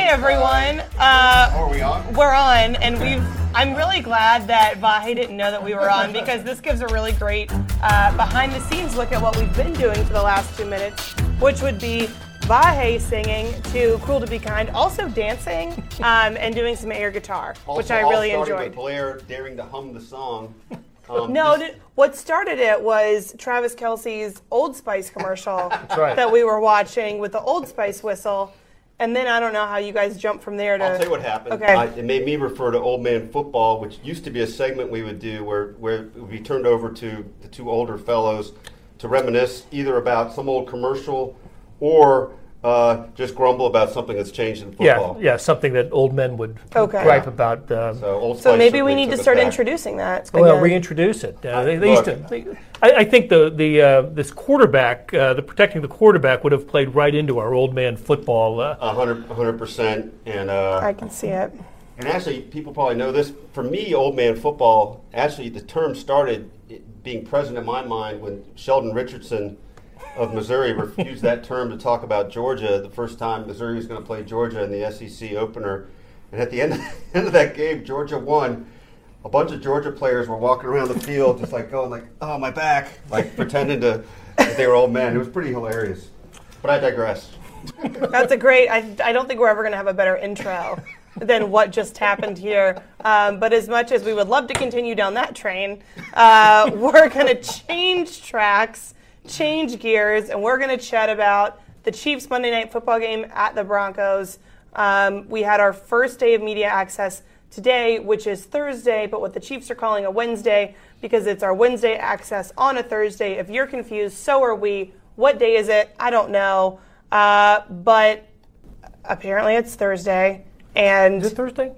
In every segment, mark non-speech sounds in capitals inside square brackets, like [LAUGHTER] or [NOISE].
Hey everyone. Uh, Are we on? we're on, and we've. I'm really glad that Vahe didn't know that we were on because this gives a really great uh, behind the scenes look at what we've been doing for the last two minutes, which would be Vahe singing to "Cruel to Be Kind," also dancing um, and doing some air guitar, which Also, I all really enjoyed. With Blair daring to hum the song. [LAUGHS] Um, No, th- what started it was Travis Kelce's Old Spice commercial [LAUGHS] right. that we were watching with the Old Spice whistle. And then I don't know how you guys jump from there to. I'll tell you what happened. Okay. I, it made me refer to Old Man Football, which used to be a segment we would do where, where it would be turned over to the two older fellows to reminisce either about some old commercial or uh, just grumble about something that's changed in football. yeah, yeah, something that old men would Okay. gripe about. Uh, So, Old so maybe we need to start introducing that. well, reintroduce it. Uh, they, they look. used to. They, I, I think the the uh, this quarterback, uh, the protecting the quarterback, would have played right into our old man football. Uh, A hundred, a hundred percent, and uh, I can see it. And actually, people probably know this. For me, old man football, actually, the term started being present in my mind when Sheldon Richardson of Missouri refused that term to talk about Georgia the first time Missouri was going to play Georgia in the SEC opener. And at the end, [LAUGHS] end of that game, Georgia won. A bunch of Georgia players were walking around the field, just like going like, "Oh, my back," like pretending to that they were old men. It was pretty hilarious. But I digress. That's a great. I, I don't think we're ever going to have a better intro than what just happened here. Um, but as much as we would love to continue down that train, uh, [LAUGHS] we're going to change tracks, change gears, and we're going to chat about the Chiefs Monday Night Football game at the Broncos. Um, we had our first day of media access today, which is Thursday, but what the Chiefs are calling a Wednesday because it's our Wednesday access on a Thursday. If you're confused, so are we. What day is it? I don't know. Uh, but apparently it's Thursday, and is it Thursday?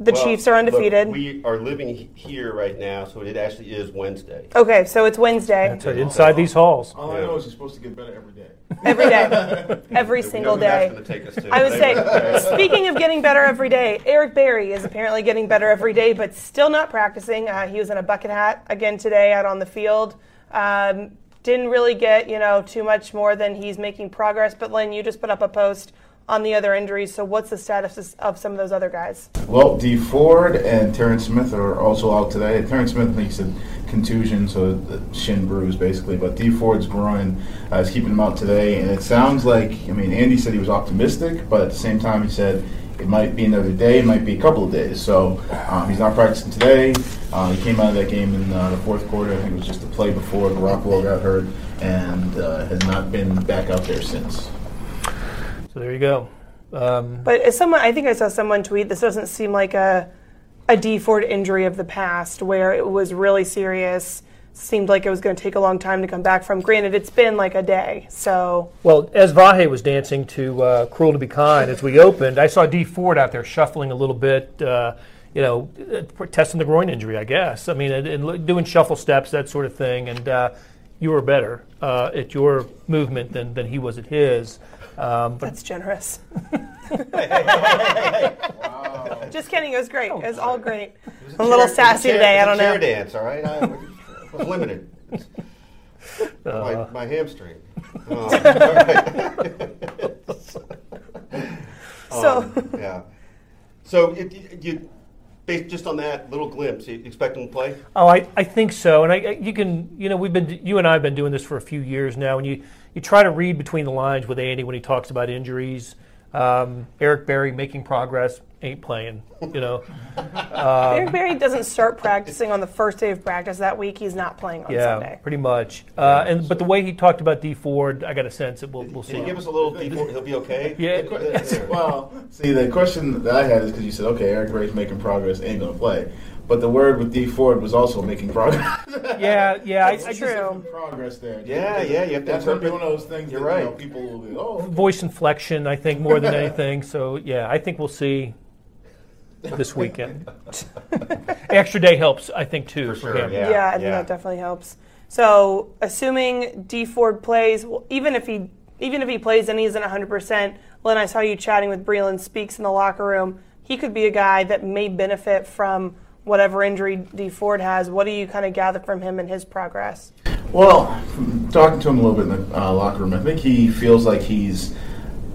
The Well, Chiefs are undefeated. Look, we are living here right now, so it actually is Wednesday. okay, so it's Wednesday So inside these halls. All I know is you're supposed to get better every day. every day, [LAUGHS] every single day. gonna take us to. I would say, [LAUGHS] speaking of getting better every day, Eric Berry is apparently getting better every day, but still not practicing. Uh, he was in a bucket hat again today out on the field. Um, didn't really get you know too much more than he's making progress. But Lynn, you just put up a post on the other injuries. So what's the status of some of those other guys? Well, Dee Ford and Terrance Smith are also out today. Terrance Smith, he said contusion, so the shin bruise basically. But Dee Ford's groin uh, is keeping him out today, and it sounds like I mean Andy said he was optimistic, but at the same time he said it might be another day, it might be a couple of days. So um, he's not practicing today. Uh, he came out of that game in uh, the fourth quarter. I think it was just a play before Garoppolo got hurt, and uh, has not been back out there since. So there you go. Um, But as someone, I think I saw someone tweet. This doesn't seem like a a Dee Ford injury of the past, where it was really serious. Seemed like it was going to take a long time to come back from. Granted, it's been like a day, so well, as Vahe was dancing to uh, "Cruel to Be Kind" as we opened, I saw Dee Ford out there shuffling a little bit. Uh, you know, uh, testing the groin injury, I guess. I mean, and, and doing shuffle steps, that sort of thing. And uh, you were better uh, at your movement than, than he was at his. Um, but that's generous. [LAUGHS] Just kidding. It was great. It was all great. Was I'm a little chair- sassy it was a today, chair- I was a don't know. Chair dance, all right. I was- was limited. my, my hamstring. [LAUGHS] Oh, all So- [LAUGHS] Um, yeah. So it, it- you, based just on that little glimpse, you expect them to play? Oh, I, I think so, and I, I- you can you know we've been you and I have been doing this for a few years now, and you you try to read between the lines with Andy when he talks about injuries. Um, Eric Berry making progress ain't playing, you know. [LAUGHS] Eric Berry doesn't start practicing on the first day of practice that week. He's not playing on Yeah, Sunday. pretty much. Uh, and but the way he talked about Dee Ford, I got a sense that we'll we'll Can see. you give us a little? He'll be okay. [LAUGHS] Yeah. [LAUGHS] Well, see, the question that I had is because you said, okay, Eric Berry's making progress, ain't going to play. But the word with Dee Ford was also making progress. Yeah, yeah. I, That's I true. just, Some progress there. Yeah, yeah, you have to That's going to be interpret- one of those things You're that you know, right. people will be, oh, voice inflection, I think, more than anything. So yeah, I think we'll see this weekend. [LAUGHS] Extra day helps, I think, too, For for, sure, him. yeah. Yeah, I think that definitely helps. So, assuming Dee Ford plays, well, even if he even if he plays and he isn't 100%, Lynn, I saw you chatting with Breeland Speaks in the locker room. He could be a guy that may benefit from whatever injury Dee Ford has. What do you kind of gather from him and his progress? Well, talking to him a little bit in the uh, locker room, I think he feels like he's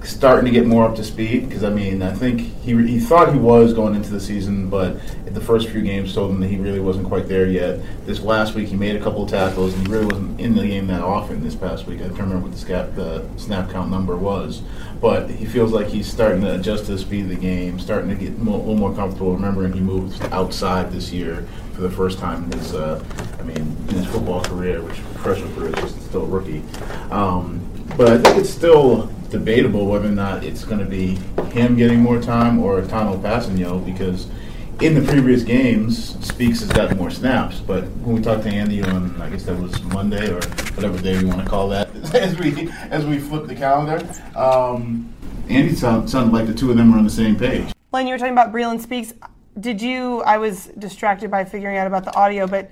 starting to get more up to speed because I mean I think he he thought he was going into the season, but the first few games told him that he really wasn't quite there yet. This last week he made a couple of tackles and he really wasn't in the game that often this past week. I can't remember what the snap the snap count number was, but he feels like he's starting to adjust to the speed of the game, starting to get a little more comfortable. Remembering he moved outside this year for the first time in his uh, I mean in his football career, which professional career is still a rookie. Um, but I think it's still debatable whether or not it's going to be him getting more time or Tanoh Kpassagnon because in the previous games, Speaks has gotten more snaps. But when we talked to Andy on, I guess that was Monday or whatever day we want to call that, [LAUGHS] as we as we flip the calendar, um, Andy sound, sounded like the two of them were on the same page. Lynn, you were talking about Breeland Speaks. Did you? I was distracted by figuring out about the audio, but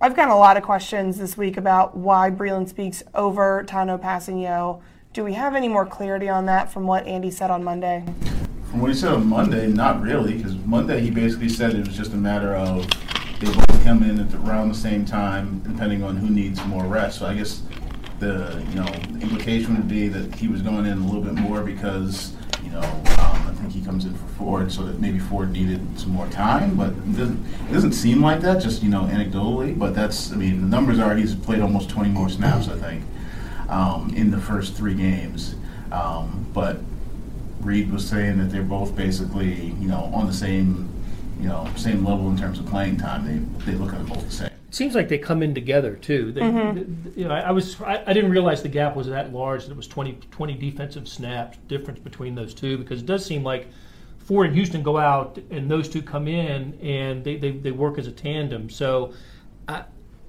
I've gotten a lot of questions this week about why Breeland Speaks over Tanoh Kpassagnon. Do we have any more clarity on that from what Andy said on Monday? From what he said on Monday, not really, because Monday he basically said it was just a matter of they both come in at around the same time, depending on who needs more rest. So I guess the you know implication would be that he was going in a little bit more because you know um, I think he comes in for Ford, so that maybe Ford needed some more time, but it doesn't it doesn't seem like that, just you know anecdotally. But that's I mean the numbers are he's played almost 20 more snaps, I think um, in the first three games. Um, but Reed was saying that they're both basically, you know, on the same, you know, same level in terms of playing time. They they look at them both the same. It seems like they come in together too. They, Mm-hmm. you know, I, I was I, I didn't realize the gap was that large. That it was 20, 20 defensive snaps difference between those two because it does seem like Ford and Houston go out and those two come in and they, they, they work as a tandem. So, I,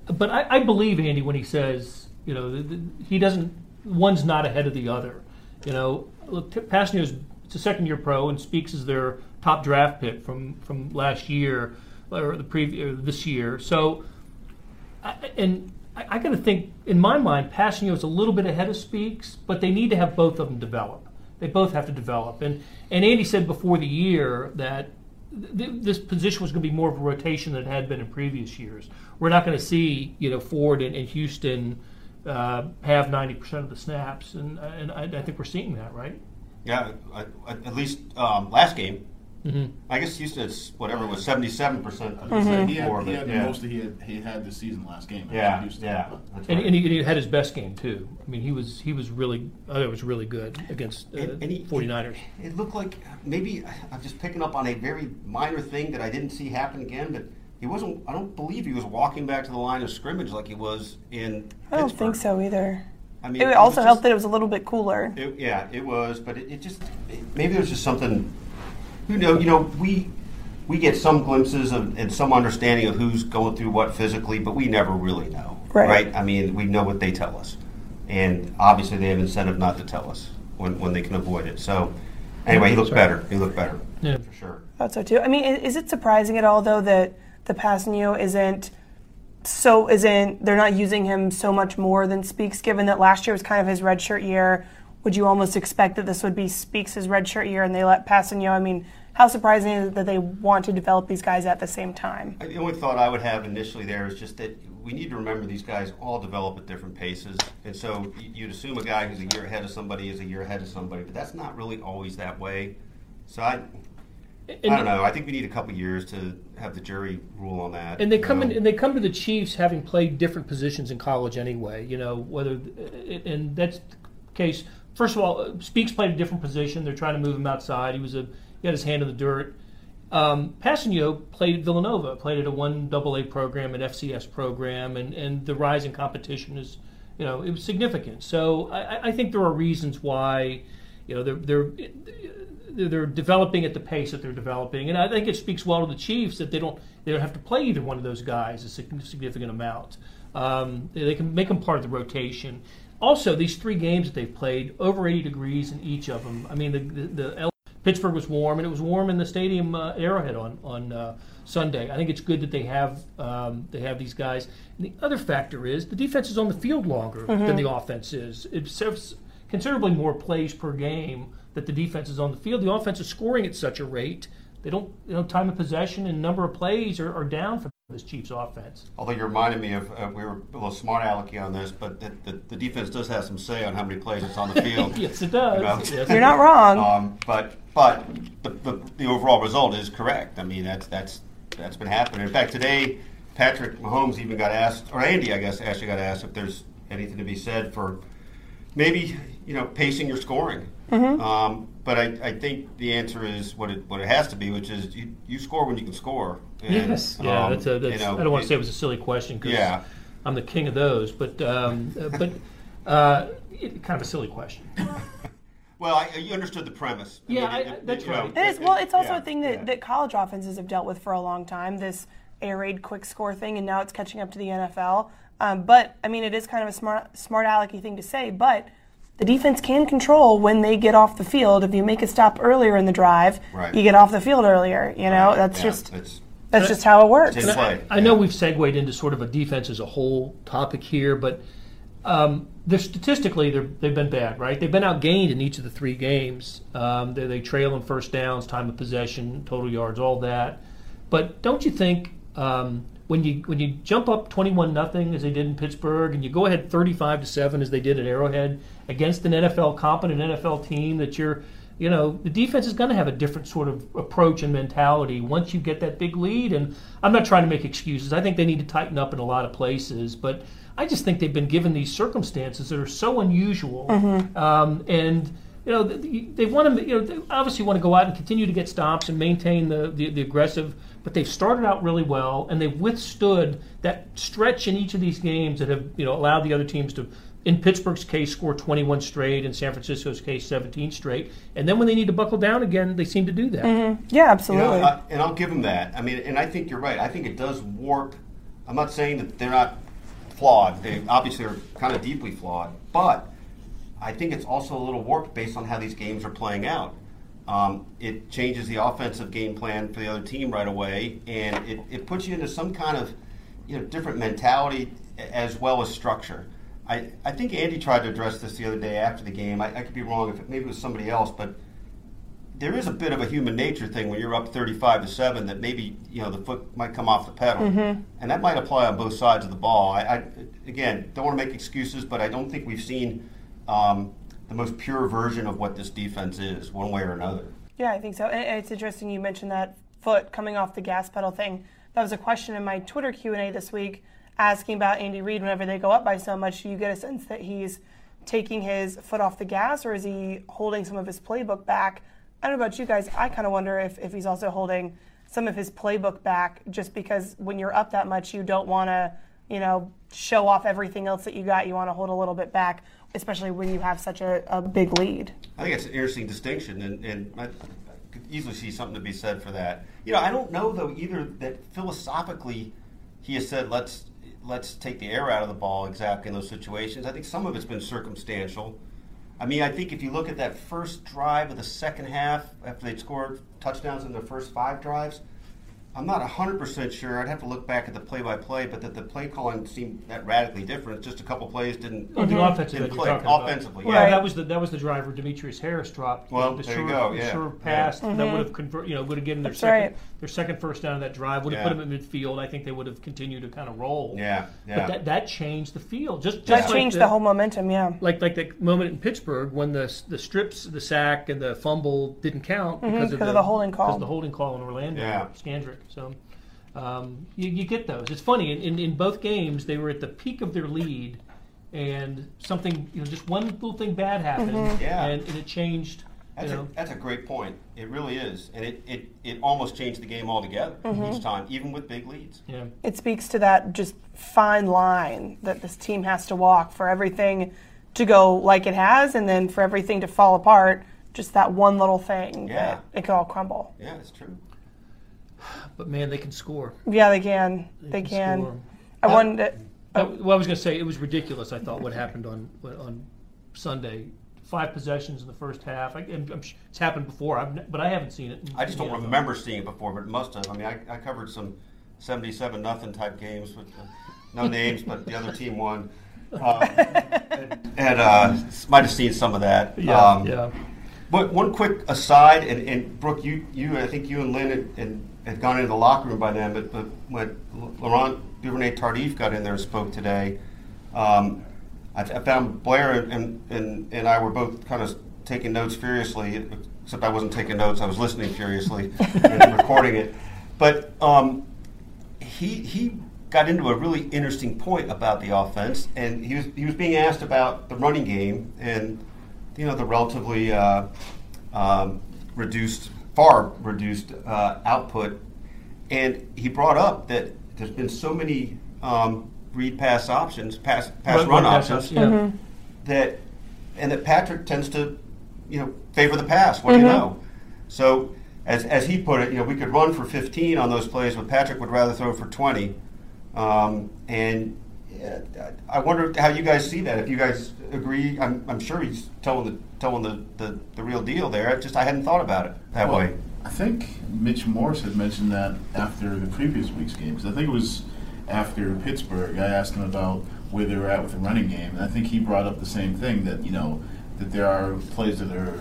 but I, I believe Andy when he says you know the, the, he doesn't one's not ahead of the other. You know, look, Kpassagnon's it's a second year pro and Speaks as their top draft pick from from last year or the previous this year. So, I, and I, got to think in my mind, Kpassagnon's a little bit ahead of Speaks, but they need to have both of them develop. They both have to develop. And and Andy said before the year that th- this position was going to be more of a rotation than it had been in previous years. We're not going to see you know Ford and, and Houston uh, have 90% of the snaps, and and I, I think we're seeing that, right? Yeah, I, I, at least um, last game. Mm-hmm. I guess Houston's whatever it was seventy-seven percent. He had, he had the yeah. most that he had, he had this season last game. Yeah, Houston. yeah. That's And, right. and he, he had his best game too. I mean, he was he was really I thought it was really good against uh, And- and he- 49ers. It looked like maybe I'm just picking up on a very minor thing that I didn't see happen again, but he wasn't. I don't believe he was walking back to the line of scrimmage like he was in. I don't Pittsburgh. think so either. I mean, It was also just- helped that it was a little bit cooler. It, yeah, it was, but it, it just it, maybe there's just something. Who know? You know, we we get some glimpses of and some understanding of who's going through what physically, but we never really know, Right. I mean, we know what they tell us, and obviously they have incentive not to tell us when when they can avoid it. So, anyway, he looked That's right. better. He looked better Yeah. for sure. I Thought so too. I mean, is it surprising at all though that the Kpassagnon isn't so isn't they're not using him so much more than Speaks? Given that last year was kind of his redshirt year, would you almost expect that this would be Speaks' his redshirt year and they let Kpassagnon? I mean, how surprising is it that they want to develop these guys at the same time? The only thought I would have initially there is just that we need to remember these guys all develop at different paces, and so you'd assume a guy who's a year ahead of somebody is a year ahead of somebody, but that's not really always that way. So I, I don't know. I think we need a couple years to have the jury rule on that. And they come in and they come to the Chiefs having played different positions in college anyway. You know whether and that's the case. First of all, Speaks played a different position. They're trying to move him outside. He was a he had his hand in the dirt. Um, Kpassagnon played Villanova, played at a one double A program, an FCS program, and, and the rise in competition is, you know, it was significant. So I, I think there are reasons why, you know, they're they're they're developing at the pace that they're developing, and I think it speaks well to the Chiefs that they don't they don't have to play either one of those guys a significant amount. Um, they can make them part of the rotation. Also, these three games that they've played, over 80 degrees in each of them. I mean, the the, the L- Pittsburgh was warm, and it was warm in the stadium uh, Arrowhead on on uh, Sunday. I think it's good that they have um, they have these guys. And the other factor is the defense is on the field longer than the offense is. It serves considerably more plays per game that the defense is on the field. The offense is scoring at such a rate they don't you know time of possession and number of plays are, are down for this Chiefs offense. Although you reminded me of, uh, we were a little smart alecky on this, but the, the, the defense does have some say on how many plays it's on the field. [LAUGHS] yes, it does. You know? Yes. You're not wrong. Um, but but the, the, the overall result is correct. I mean, that's that's that's been happening. In fact, today Patrick Mahomes even got asked, or Andy, I guess, actually got asked if there's anything to be said for maybe you know pacing your scoring. Mm-hmm. Um, but I, I think the answer is what it what it has to be, which is you, you score when you can score. And, Yes. Yeah, um, that's a, that's, you know, I don't want to say it was a silly question because Yeah. I'm the king of those, but um, uh, but uh, it, kind of a silly question. [LAUGHS] Well, I, you understood the premise. I Yeah, mean, I- it- I- it- that's you know, right. It is. Well, it's also yeah, a thing that, yeah. that college offenses have dealt with for a long time. This air raid quick score thing, and now it's catching up to the NFL. Um, but I mean, it is kind of a smart, smart alecky thing to say. But the defense can control when they get off the field. If you make a stop earlier in the drive, Right. you get off the field earlier. You know, that's Yeah, just it's- that's just how it works. It's in play. I know Yeah. we've segued into sort of a defense as a whole topic here, but um, they're statistically they're, they've been bad, right? They've been outgained in each of the three games. Um, they, they trail in first downs, time of possession, total yards, all that. But don't you think um, when you when you jump up twenty one nothing as they did in Pittsburgh, and you go ahead thirty five to seven as they did at Arrowhead against an NFL competent NFL team, that you're you know, the defense is going to have a different sort of approach and mentality once you get that big lead. And I'm not trying to make excuses. I think they need to tighten up in a lot of places, but I just think they've been given these circumstances that are so unusual. Um, and you know, they, they want to, you know, they obviously want to go out and continue to get stops and maintain the, the, the aggressive. But they've started out really well, and they've withstood that stretch in each of these games that have, you know, allowed the other teams to in Pittsburgh's case, score 21 straight. In San Francisco's case, 17 straight. And then when they need to buckle down again, they seem to do that. Mm-hmm. Yeah, You absolutely. know, I, and I'll give them that. I mean, and I think you're right. I think it does warp. I'm not saying that they're not flawed. They obviously are kind of deeply flawed, but I think it's also a little warped based on how these games are playing out. Um, it changes the offensive game plan for the other team right away, and it, it puts you into some kind of you know different mentality as well as structure. I, I think Andy tried to address this the other day after the game. I, I could be wrong if it, maybe it was somebody else, but there is a bit of a human nature thing when you're up 35 to 7 that maybe you know the foot might come off the pedal and that might apply on both sides of the ball I, I again don't want to make excuses but i don't think we've seen um, the most pure version of what this defense is one way or another Yeah, I think so. It's interesting you mentioned that foot coming off the gas pedal thing. That was a question in my Twitter Q and A this week, asking about Andy Reid. Whenever they go up by so much, do you get a sense that he's taking his foot off the gas, or is he holding some of his playbook back? I don't know about you guys. I kind of wonder if, if he's also holding some of his playbook back, just because when you're up that much, you don't want to, you know, show off everything else that you got. You want to hold a little bit back, especially when you have such a, a big lead. i think it's an interesting distinction and, and I, could easily see something to be said for that. You know i don't know though either that philosophically he has said let's let's take the air out of the ball exactly in those situations. I think some of it's been circumstantial. I mean, I think if you look at that first drive of the second half, after they'd scored touchdowns in their first five drives, I'm not 100% sure. I'd have to look back at the play by play, but that the play calling seemed that radically different. Just a couple plays didn't, Oh, the offensive didn't that you're click. about. Offensively, Well, yeah. that was the that was the driver Demetrius Harris dropped. Well, the there sure, you go, the yeah. sure Yeah. pass that would have convert, you know, would have given their That's second right. their second first down of that drive. Would have Yeah. put them in midfield. I think they would have continued to kind of roll. Yeah, yeah. But that that changed the field. Just just That like changed the whole momentum. Yeah. like like the moment in Pittsburgh when the the strips, the sack, and the fumble didn't count because, Mm-hmm, because of the holding call. Because of the holding call in Orlando, Yeah. Scandrick. So um, you, you get those. It's funny in, in in both games they were at the peak of their lead, and something you know just one little thing bad happened, Mm-hmm. Yeah. and, and it changed. That's, you a, that's a great point. It really is. And it, it, it almost changed the game altogether Mm-hmm. each time, even with big leads. yeah. It speaks to that just fine line that this team has to walk for everything to go like it has, and then for everything to fall apart. Just that one little thing Yeah. that it could all crumble. Yeah, it's true. But man, they can score. Yeah, they can. They, can can. score. I wanted. To, Uh, well, I was going to say it was ridiculous. I thought what happened on on Sunday, five possessions in the first half. I, I'm, I'm, it's happened before, I've, but I haven't seen it. in- I just don't NFL. remember seeing it before, but it must have. I mean, I, I covered some 77 nothing type games with uh, no names, but the other team won. Um, and [LAUGHS] and uh, might have seen some of that. Yeah, Um, yeah. But one quick aside, and, and Brooke, you, you, I think you and Lynn and, and had gone into the locker room by then, but, but when Laurent Duvernay Tardif got in there and spoke today, um, I, I, found Blair and, and, and I were both kind of taking notes furiously, except I wasn't taking notes, I was listening furiously [LAUGHS] and recording it. But um, he, he got into a really interesting point about the offense, and he was, he was being asked about the running game and you know the relatively uh, um, reduced, far reduced uh, output, and he brought up that there's been so many um, read pass options, pass pass run, run options, yeah. mm-hmm. that and that Patrick tends to you know favor the pass. What mm-hmm. do you mm-hmm. know? So as as he put it, you know we could run for 15 on those plays, but Patrick would rather throw for 20. Um, and I wonder how you guys see that. If you guys agree, I'm, I'm sure he's telling the telling the, the, the real deal there. just I hadn't thought about it that well, way. I think Mitch Morse had mentioned that after the previous week's game because I think it was after Pittsburgh. I asked him about where they were at with the running game, and I think he brought up the same thing that you know that there are plays that are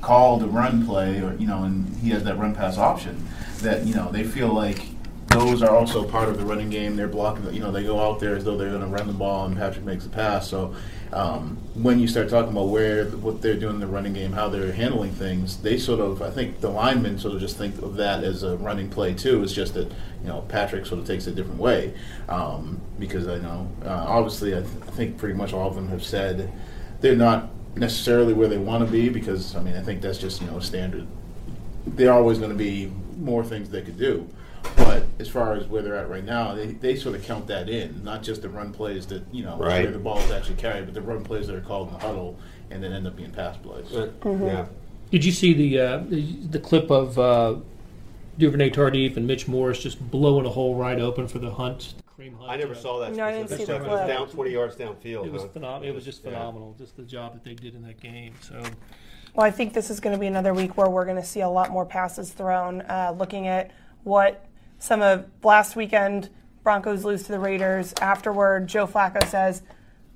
called a run play, or you know, and he has that run pass option. That you know they feel like those are also part of the running game. They're blocking, you know, they go out there as though they're going to run the ball, and Patrick makes a pass. So um, when you start talking about where what they're doing in the running game, how they're handling things, they sort of, I think the linemen sort of just think of that as a running play too. It's just that you know Patrick sort of takes it a different way um, because I know uh, obviously I, th- I think pretty much all of them have said they're not necessarily where they want to be because I mean I think that's just you know standard. They're always going to be more things they could do. But as far as where they're at right now, they, they sort of count that in, not just the run plays that, you know, right. where the ball is actually carried, but the run plays that are called in the huddle and then end up being pass plays. Mm-hmm. Yeah. Did you see the uh, the, the, clip of uh, Duvernay Tardif and Mitch Morse just blowing a hole right open for the hunt? The hunt I never saw that. No, I didn't see the clip. It was down 20 yards downfield. It was, huh? phenom- it was just phenomenal, yeah. just the job that they did in that game. So. Well, I think this is going to be another week where we're going to see a lot more passes thrown. Uh, looking at what some of last weekend, Broncos lose to the Raiders. Afterward, Joe Flacco says,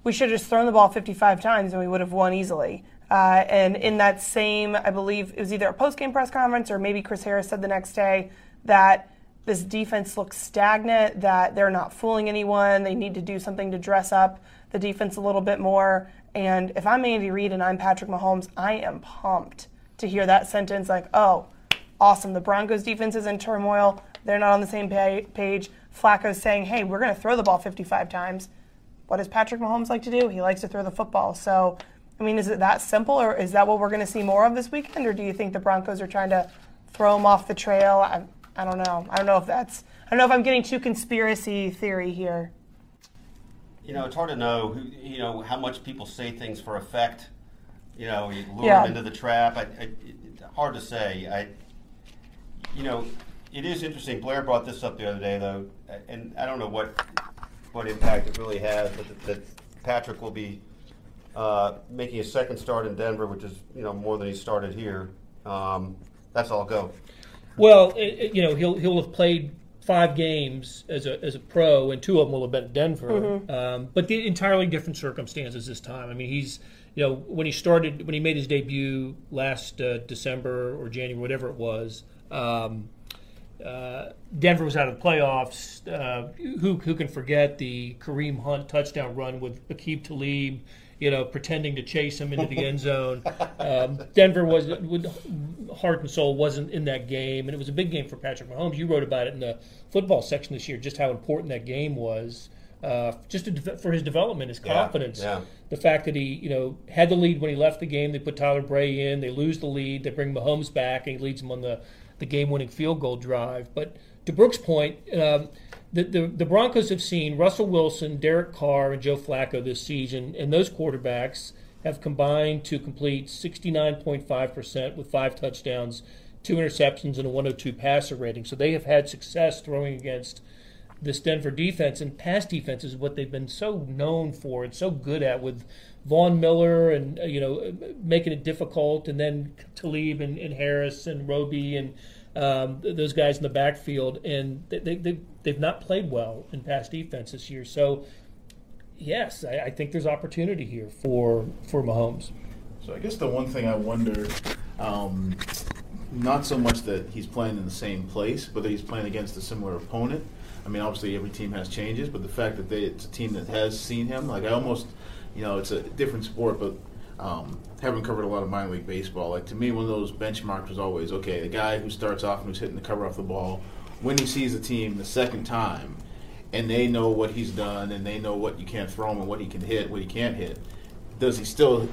we should have just thrown the ball 55 times and we would have won easily. Uh, and in that same, I believe it was either a post-game press conference or maybe Chris Harris said the next day that this defense looks stagnant, that they're not fooling anyone. They need to do something to dress up the defense a little bit more. And if I'm Andy Reid and I'm Patrick Mahomes, I am pumped to hear that sentence like, oh, awesome. The Broncos defense is in turmoil. They're not on the same page. Flacco's saying, hey, we're going to throw the ball 55 times. What does Patrick Mahomes like to do? He likes to throw the football. So, I mean, is it that simple, or is that what we're going to see more of this weekend, or do you think the Broncos are trying to throw him off the trail? I, I don't know. I don't know if that's. I don't know if I'm getting too conspiracy theory here. You know, it's hard to know. Who, you know how much people say things for effect. You know, you lure yeah. them into the trap. I, I, it's hard to say. I, you know, it is interesting. Blair brought this up the other day, though, and I don't know what what impact it really has, but that, that Patrick will be uh, making a second start in Denver, which is you know more than he started here. Um, that's all go. Well, it, it, you know he'll he'll have played five games as a as a pro, and two of them will have been at Denver. Mm-hmm. Um, but the entirely different circumstances this time. I mean, he's you know when he started when he made his debut last uh, December or January, whatever it was. Um, uh, Denver was out of the playoffs. Uh, who who can forget the Kareem Hunt touchdown run with Aqib Talib? You know, pretending to chase him into the [LAUGHS] end zone. Um, Denver was, with heart and soul, wasn't in that game, and it was a big game for Patrick Mahomes. You wrote about it in the football section this year, just how important that game was. Uh, just to, for his development, his confidence. Yeah, yeah. The fact that he, you know, had the lead when he left the game. They put Tyler Bray in. They lose the lead. They bring Mahomes back, and he leads them on the the game-winning field goal drive. But to Brooke's point, um, the, the, the Broncos have seen Russell Wilson, Derek Carr, and Joe Flacco this season, and those quarterbacks have combined to complete 69.5% with five touchdowns, two interceptions, and a 102 passer rating. So they have had success throwing against this Denver defense, and pass defense is what they've been so known for and so good at with Von Miller and uh, you know making it difficult, and then Talib and, and Harris and Roby and um, those guys in the backfield, and they, they, they, they've not played well in pass defense this year. So, yes, I, I think there's opportunity here for for Mahomes. So I guess the one thing I wonder, um, not so much that he's playing in the same place, but that he's playing against a similar opponent. I mean, obviously every team has changes, but the fact that they, it's a team that has seen him, like I almost, you know, it's a different sport, but um, having covered a lot of minor league baseball, like to me, one of those benchmarks was always okay. The guy who starts off and who's hitting the cover off the ball, when he sees the team the second time, and they know what he's done, and they know what you can't throw him and what he can hit, what he can't hit. Does he still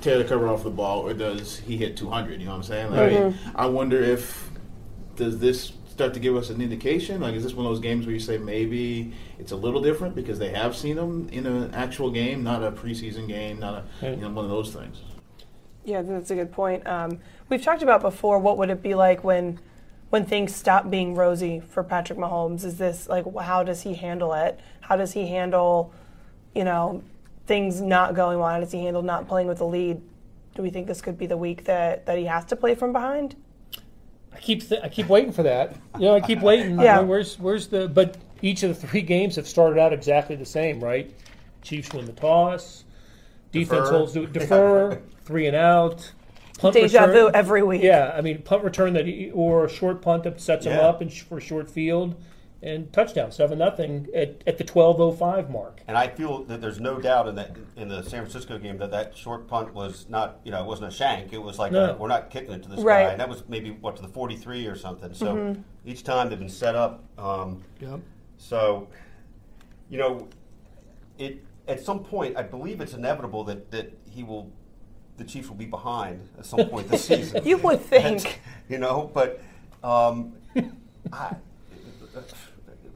tear the cover off the ball, or does he hit 200? You know what I'm saying? Like, I wonder if does this start to give us an indication? Like, is this one of those games where you say maybe it's a little different because they have seen him in an actual game, not a preseason game, not a you know one of those things. Yeah, that's a good point. Um, we've talked about before. What would it be like when when things stop being rosy for Patrick Mahomes? Is this like how does he handle it? How does he handle, you know, things not going well? How does he handle not playing with the lead? Do we think this could be the week that, that he has to play from behind? I keep th- I keep waiting for that. You know, I keep waiting. [LAUGHS] Yeah. Where's where's the? But each of the three games have started out exactly the same, right? Chiefs win the toss. Defense Defer. holds to defer, [LAUGHS] three and out. Punt Deja return- vu every week. Yeah, I mean punt return that he, or a short punt that sets him up and sh- for short field and touchdown seven nothing at, at the twelve oh five mark. And I feel that there's no doubt in that in the San Francisco game that that short punt was not, you know, it wasn't a shank. It was like No. a, we're not kicking it to this Right. guy, and that was maybe what to the 43 or something. So Mm-hmm. each time they've been set up. Um, Yep. so, you know, it at some point I believe it's inevitable that that he will, the Chiefs will be behind at some point this [LAUGHS] season. You would [LAUGHS] think. you know, but um, I,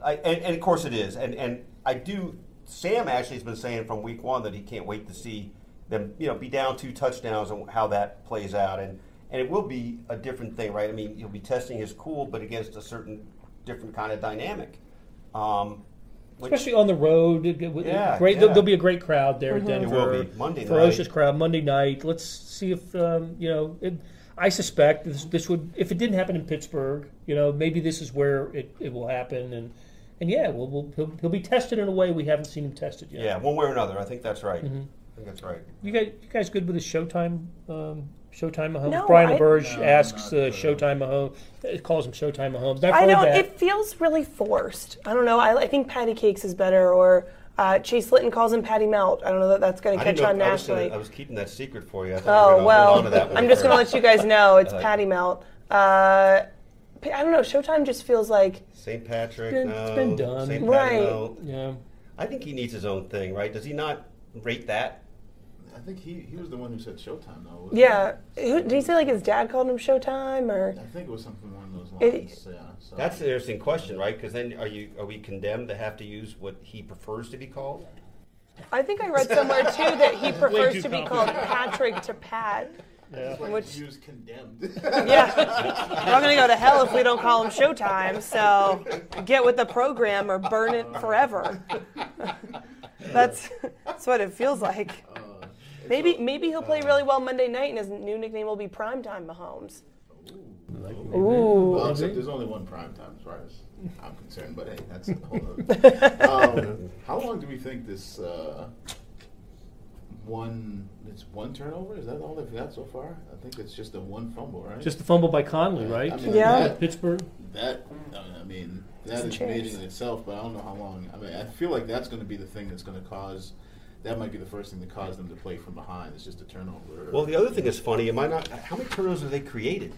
I and, and of course it is, and and I do. Sam actually has been saying from week one that he can't wait to see them, you know, be down two touchdowns and how that plays out, and and it will be a different thing, right? I mean, he'll be testing his cool, but against a certain different kind of dynamic. Um, which- Especially on the road, it- it- Yeah, great. yeah. There'll, there'll be a great crowd there Mm-hmm. at It Denver. will be. Monday night. ferocious night. crowd Monday night. Let's see if um, you know. It, I suspect this, this would, if it didn't happen in Pittsburgh, you know, maybe this is where it, it will happen, and and yeah, we'll, we'll he'll, he'll be tested in a way we haven't seen him tested yet. yeah, one way or another. I think that's right. I think that's right. You guys, you guys good with the Showtime? Um, Showtime Mahomes. No, Brian I- LaBerge No, asks not, uh, uh, Showtime Mahomes. It calls him Showtime Mahomes. I've I heard don't. that. It feels really forced. I don't know. I, I think Patty Cakes is better, or uh, Chase Litton calls him Patty Melt. I don't know that that's going to catch didn't on I was gonna- nationally. I was keeping that secret for you. I thought you Oh well, on to that I'm just going to let you guys know it's [LAUGHS] Patty Melt. Uh, I don't know. Showtime just feels like St. Patrick. It's been- no. it's been done. St. Right. Patty, no. yeah. I think he needs his own thing, right? Does he not rate that? I think he, he was the one who said Showtime though. yeah. Who, did he say like his dad called him Showtime or? I think it was something along those It- lines. yeah. So. That's an interesting question, right? Because then are you are we condemned to have to use what he prefers to be called? I think I read somewhere too that he prefers to be called Patrick to Pat. Yeah. like which- he was condemned. [LAUGHS] Yeah, [LAUGHS] we're all gonna go to hell if we don't call him Showtime. So get with the program or burn it forever. [LAUGHS] that's that's what it feels like. Uh, Maybe maybe he'll play really well Monday night, and his new nickname will be Primetime Mahomes. Ooh. Well, except there's only one prime time as far as I'm concerned, but hey, that's a whole other. um, how long do we think this uh, one? It's one turnover. Is that all they've got so far? I think it's just a one fumble, right? Just the fumble by Conley, right? I mean, Yeah. That, Pittsburgh. that I mean, that Doesn't is amazing in itself, but I don't know how long. I mean, I feel like that's going to be the thing that's going to cause. That might be the first thing that caused them to play from behind. It's just a turnover. Well, the other thing is funny. Am I not? How many turnovers have they created?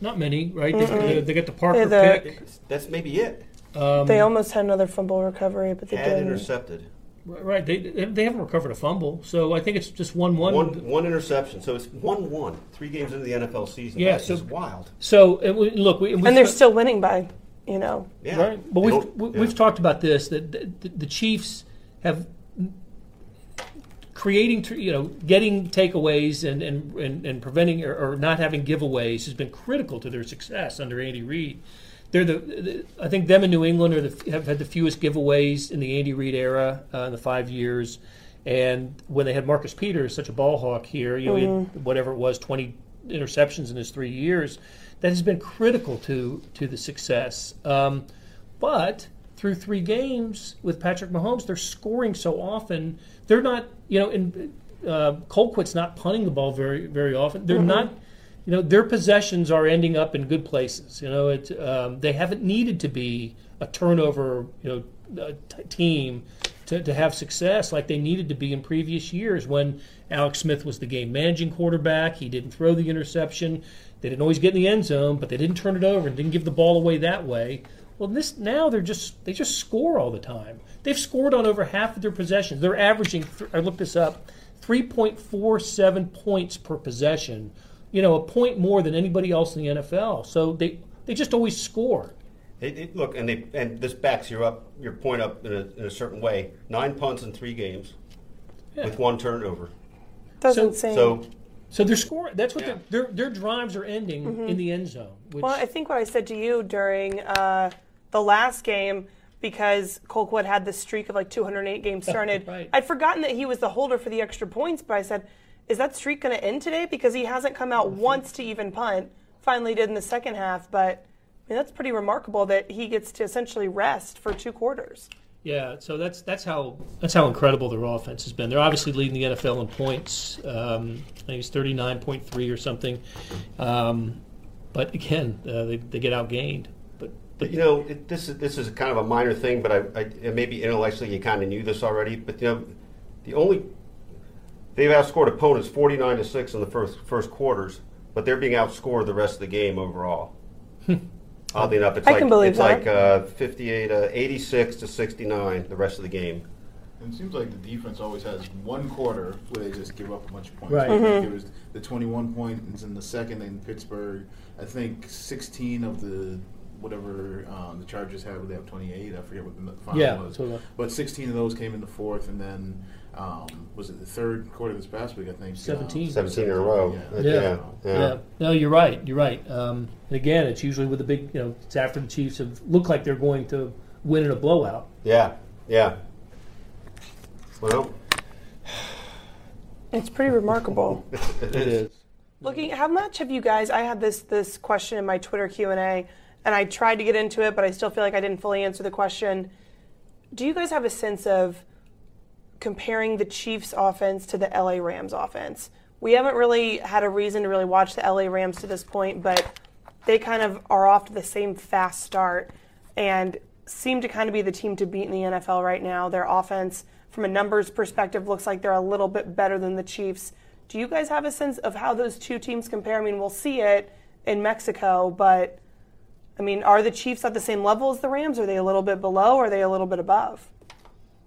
Not many, right? They, they, they got the Parker the- pick. That's maybe it. Um, They almost had another fumble recovery, but they Had didn't. intercepted. Right. They, they haven't recovered a fumble, so I think it's just one one. One one interception. So it's one one. Three games into the NFL season. Yeah, That's so- just wild. So and we, look, we, we And they're still winning by, you know. Yeah. right. But we've we- yeah. we've talked about this that the, the, the Chiefs have creating tr- you know getting takeaways and and, and, and preventing or, or not having giveaways has been critical to their success under Andy Reid. They're the, the I think them in New England are the, have had the fewest giveaways in the Andy Reid era uh, in the five years. And when they had Marcus Peters, such a ball hawk here, you know, had whatever it was, twenty interceptions in his three years, that has been critical to to the success. Um, but through three games with Patrick Mahomes, they're scoring so often. They're not, you know, in uh, Colquitt's not punting the ball very very often. They're not you know, their possessions are ending up in good places. You know, it, um, they haven't needed to be a turnover, you know, t- team to, to have success like they needed to be in previous years when Alex Smith was the game managing quarterback. He didn't throw the interception. They didn't always get in the end zone, but they didn't turn it over and didn't give the ball away that way. Well, this now they're just they just score all the time. They've scored on over half of their possessions. They're averaging. I looked this up, three point four seven points per possession. You know, a point more than anybody else in the NFL. So they they just always score. It, it, look, and they and this backs you up your point up in a, in a certain way. Nine punts in three games, Yeah. with one turnover. Doesn't So- seem. So So they're scoring. That's what Yeah. their, their their drives are ending in the end zone. Which, Well, I think what I said to you during uh, the last game, because Colquitt had this streak of like 208 games [LAUGHS] started, Right. I'd forgotten that he was the holder for the extra points, but I said, is that streak going to end today? Because he hasn't come out once to even punt. Finally did in the second half, but I mean, that's pretty remarkable that he gets to essentially rest for two quarters. Yeah, so that's that's how that's how incredible their offense has been. They're obviously leading the NFL in points. Um, I think it's thirty nine point three or something. Um, but again, uh, they, they get outgained. But But you know, it, this is this is kind of a minor thing, but I, I maybe intellectually you kind of knew this already. But you know, the only they've outscored opponents forty nine to six in the first first quarters, but they're being outscored the rest of the game overall. Oddly enough, it's I like can believe it's that. like uh, 58, uh, 86 to sixty nine the rest of the game. And it seems like the defense always has one quarter where they just give up a bunch of points. Right. Mm-hmm. It was the 21 points in the second in Pittsburgh. I think 16 of the whatever um, the Chargers had, they have 28. I forget what the final Yeah, was. so, uh, but 16 of those came in the fourth, and then um, was it the third quarter this past week? I think 17. 17 in a row. Yeah. Yeah. yeah, yeah. yeah. no, you're right. You're right. Um, and again, it's usually with the big. You know, it's after the Chiefs have looked like they're going to win in a blowout. Yeah, yeah. Well, It's pretty remarkable. [LAUGHS] it is. Looking, how much have you guys? I had this this question in my Twitter Q and A, and I tried to get into it, but I still feel like I didn't fully answer the question. Do you guys have a sense of comparing the Chiefs' offense to the LA Rams' offense? We haven't really had a reason to really watch the LA Rams to this point, but they kind of are off to the same fast start and seem to kind of be the team to beat in the NFL right now. Their offense, from a numbers perspective, looks like they're a little bit better than the Chiefs. Do you guys have a sense of how those two teams compare? I mean, we'll see it in Mexico, but I mean, are the Chiefs at the same level as the Rams? Are they a little bit below? Or are they a little bit above?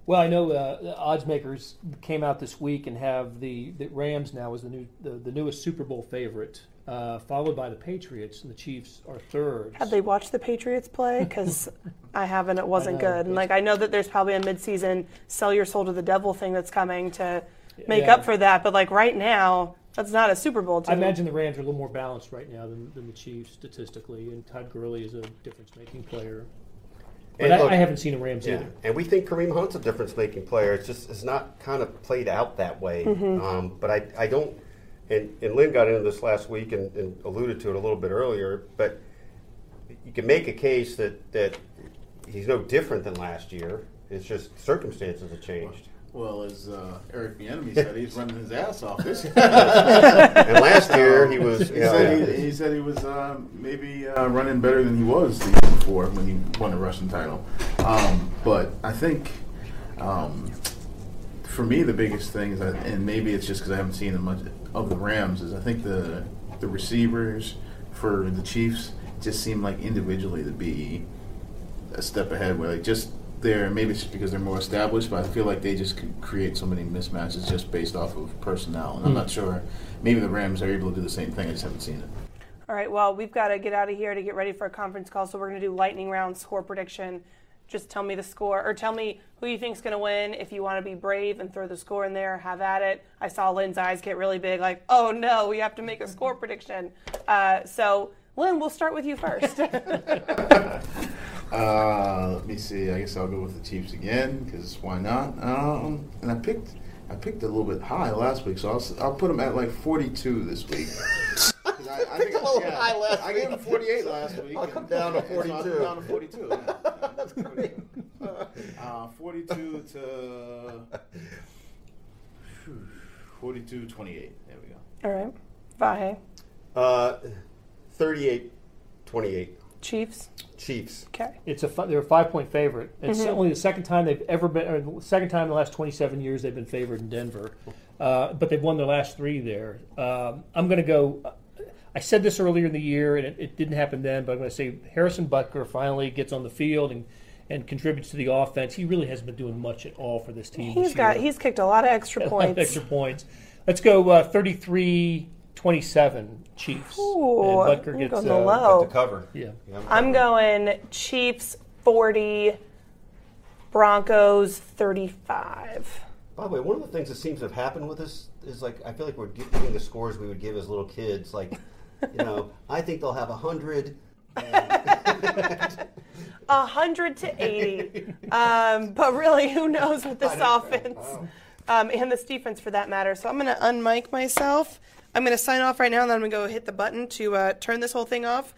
Well, I know uh, the odds makers came out this week and have the, the Rams now as the new the, the newest Super Bowl favorite, uh, followed by the Patriots, and the Chiefs are third. Have they watched the Patriots play? Because [LAUGHS] I haven't. It wasn't good. And like I know that there's probably a midseason sell your soul to the devil thing that's coming to make Yeah. up for that. But like right now, that's not a Super Bowl team. I imagine the Rams are a little more balanced right now than, than the Chiefs statistically, and Todd Gurley is a difference-making player. But And I, look- I haven't seen a Rams Yeah, either. and we think Kareem Hunt's a difference-making player. It's just it's not kind of played out that way. Um, but I, I don't. And, and Lynn got into this last week and, and alluded to it a little bit earlier. But you can make a case that that he's no different than last year. It's just circumstances have changed. Well, as uh, Eric Bieniemy said, he's running his ass off this year. and last year he was. He know, said he, he said he was uh, maybe uh, running better than he was the year before when he won the rushing title. Um, but I think um, for me the biggest thing is, that, and maybe it's just because I haven't seen as much of the Rams, is I think the the receivers for the Chiefs just seem like individually to be a step ahead. Where like just they're maybe it's because they're more established, but I feel like they just can create so many mismatches just based off of personnel. And I'm not sure. Maybe the Rams are able to do the same thing. I just haven't seen it. All right, well, we've got to get out of here to get ready for a conference call, so we're going to do lightning round score prediction. Just tell me the score, or tell me who you think's going to win. If you want to be brave and throw the score in there, have at it. I saw Lynn's eyes get really big, like, oh no, we have to make a score prediction. Uh, so, Lynn, we'll start with you first. [LAUGHS] [LAUGHS] Uh, let me see. I guess I'll go with the Chiefs again because why not? Um, and I picked I picked a little bit high last week, so I'll, s- I'll put them at like 42 this week. 'Cause [LAUGHS] I, I Picked a little high last week. I gave week. them 48 last week. I'll come down to and so I'll 42. come down to 42. yeah. [LAUGHS] That's great. Uh, 42 to 42 28. There we go. All right, Vahe. Uh, 38 28. Chiefs. Chiefs. Okay. It's a they're a five point favorite. It's Mm-hmm. only the second time they've ever been, or the second time in the last 27 years they've been favored in Denver, uh, but they've won their last three there. Um, I'm going to go. I said this earlier in the year, and it, it didn't happen then, but I'm going to say Harrison Butker finally gets on the field and, and contributes to the offense. He really hasn't been doing much at all for this team. He's this got year. he's kicked a lot of [LAUGHS] extra A lot of points. extra points. Let's go uh, 33 27 Chiefs. Ooh, and I'm Butker gets going the uh, low. To cover. Yeah. Yeah, I'm going Chiefs 40, Broncos 35. By the way, one of the things that seems to have happened with this is like I feel like we're giving the scores we would give as little kids. Like, you know, [LAUGHS] I think they'll have a hundred. 100 [LAUGHS] to 80. um, but really, who knows with this offense um, and this defense for that matter. So I'm going to unmic myself. I'm going to sign off right now, and then I'm going to go hit the button to uh, turn this whole thing off.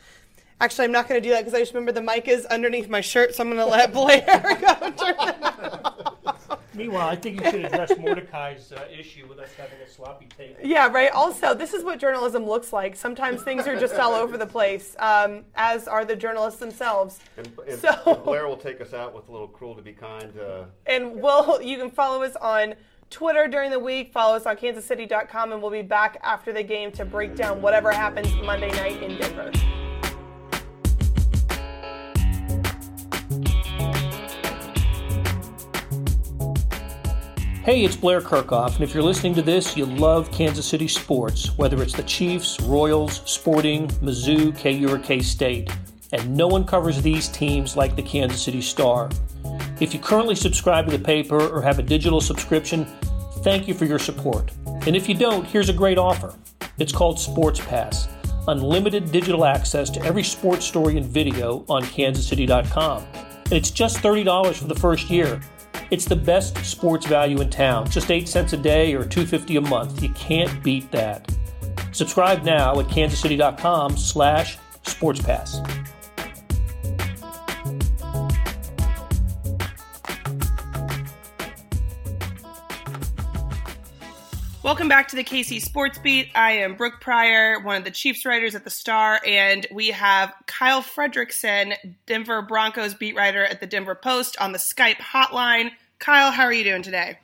Actually, I'm not going to do that because I just remember the mic is underneath my shirt, so I'm going to let [LAUGHS] Blair go turn it Meanwhile, I think you should address Mordecai's uh, issue with us having a sloppy table. Yeah, right. Also, this is what journalism looks like. Sometimes things are just all over the place, um, as are the journalists themselves. And, and So- Blair will take us out with a little cruel to be kind. Uh, And we'll, you can follow us on Twitter during the week. Follow us on kansascity.com, and we'll be back after the game to break down whatever happens Monday night in Denver. Hey, it's Blair Kerkhoff, and if you're listening to this, you love Kansas City sports, whether it's the Chiefs, Royals, Sporting, Mizzou, KU, or K State. And no one covers these teams like the Kansas City Star. If you currently subscribe to the paper or have a digital subscription, thank you for your support. And if you don't, here's a great offer. It's called Sports Pass unlimited digital access to every sports story and video on kansascity.com. And it's just $30 for the first year. It's the best sports value in town. Just 8 cents a day or 250 a month. You can't beat that. Subscribe now at kansascity.com slash sportspass. Welcome back to the KC Sports Beat. I am Brooke Pryor, one of the Chiefs writers at the Star, and we have Kyle Fredrickson, Denver Broncos beat writer at the Denver Post, on the Skype hotline. Kyle, how are you doing today?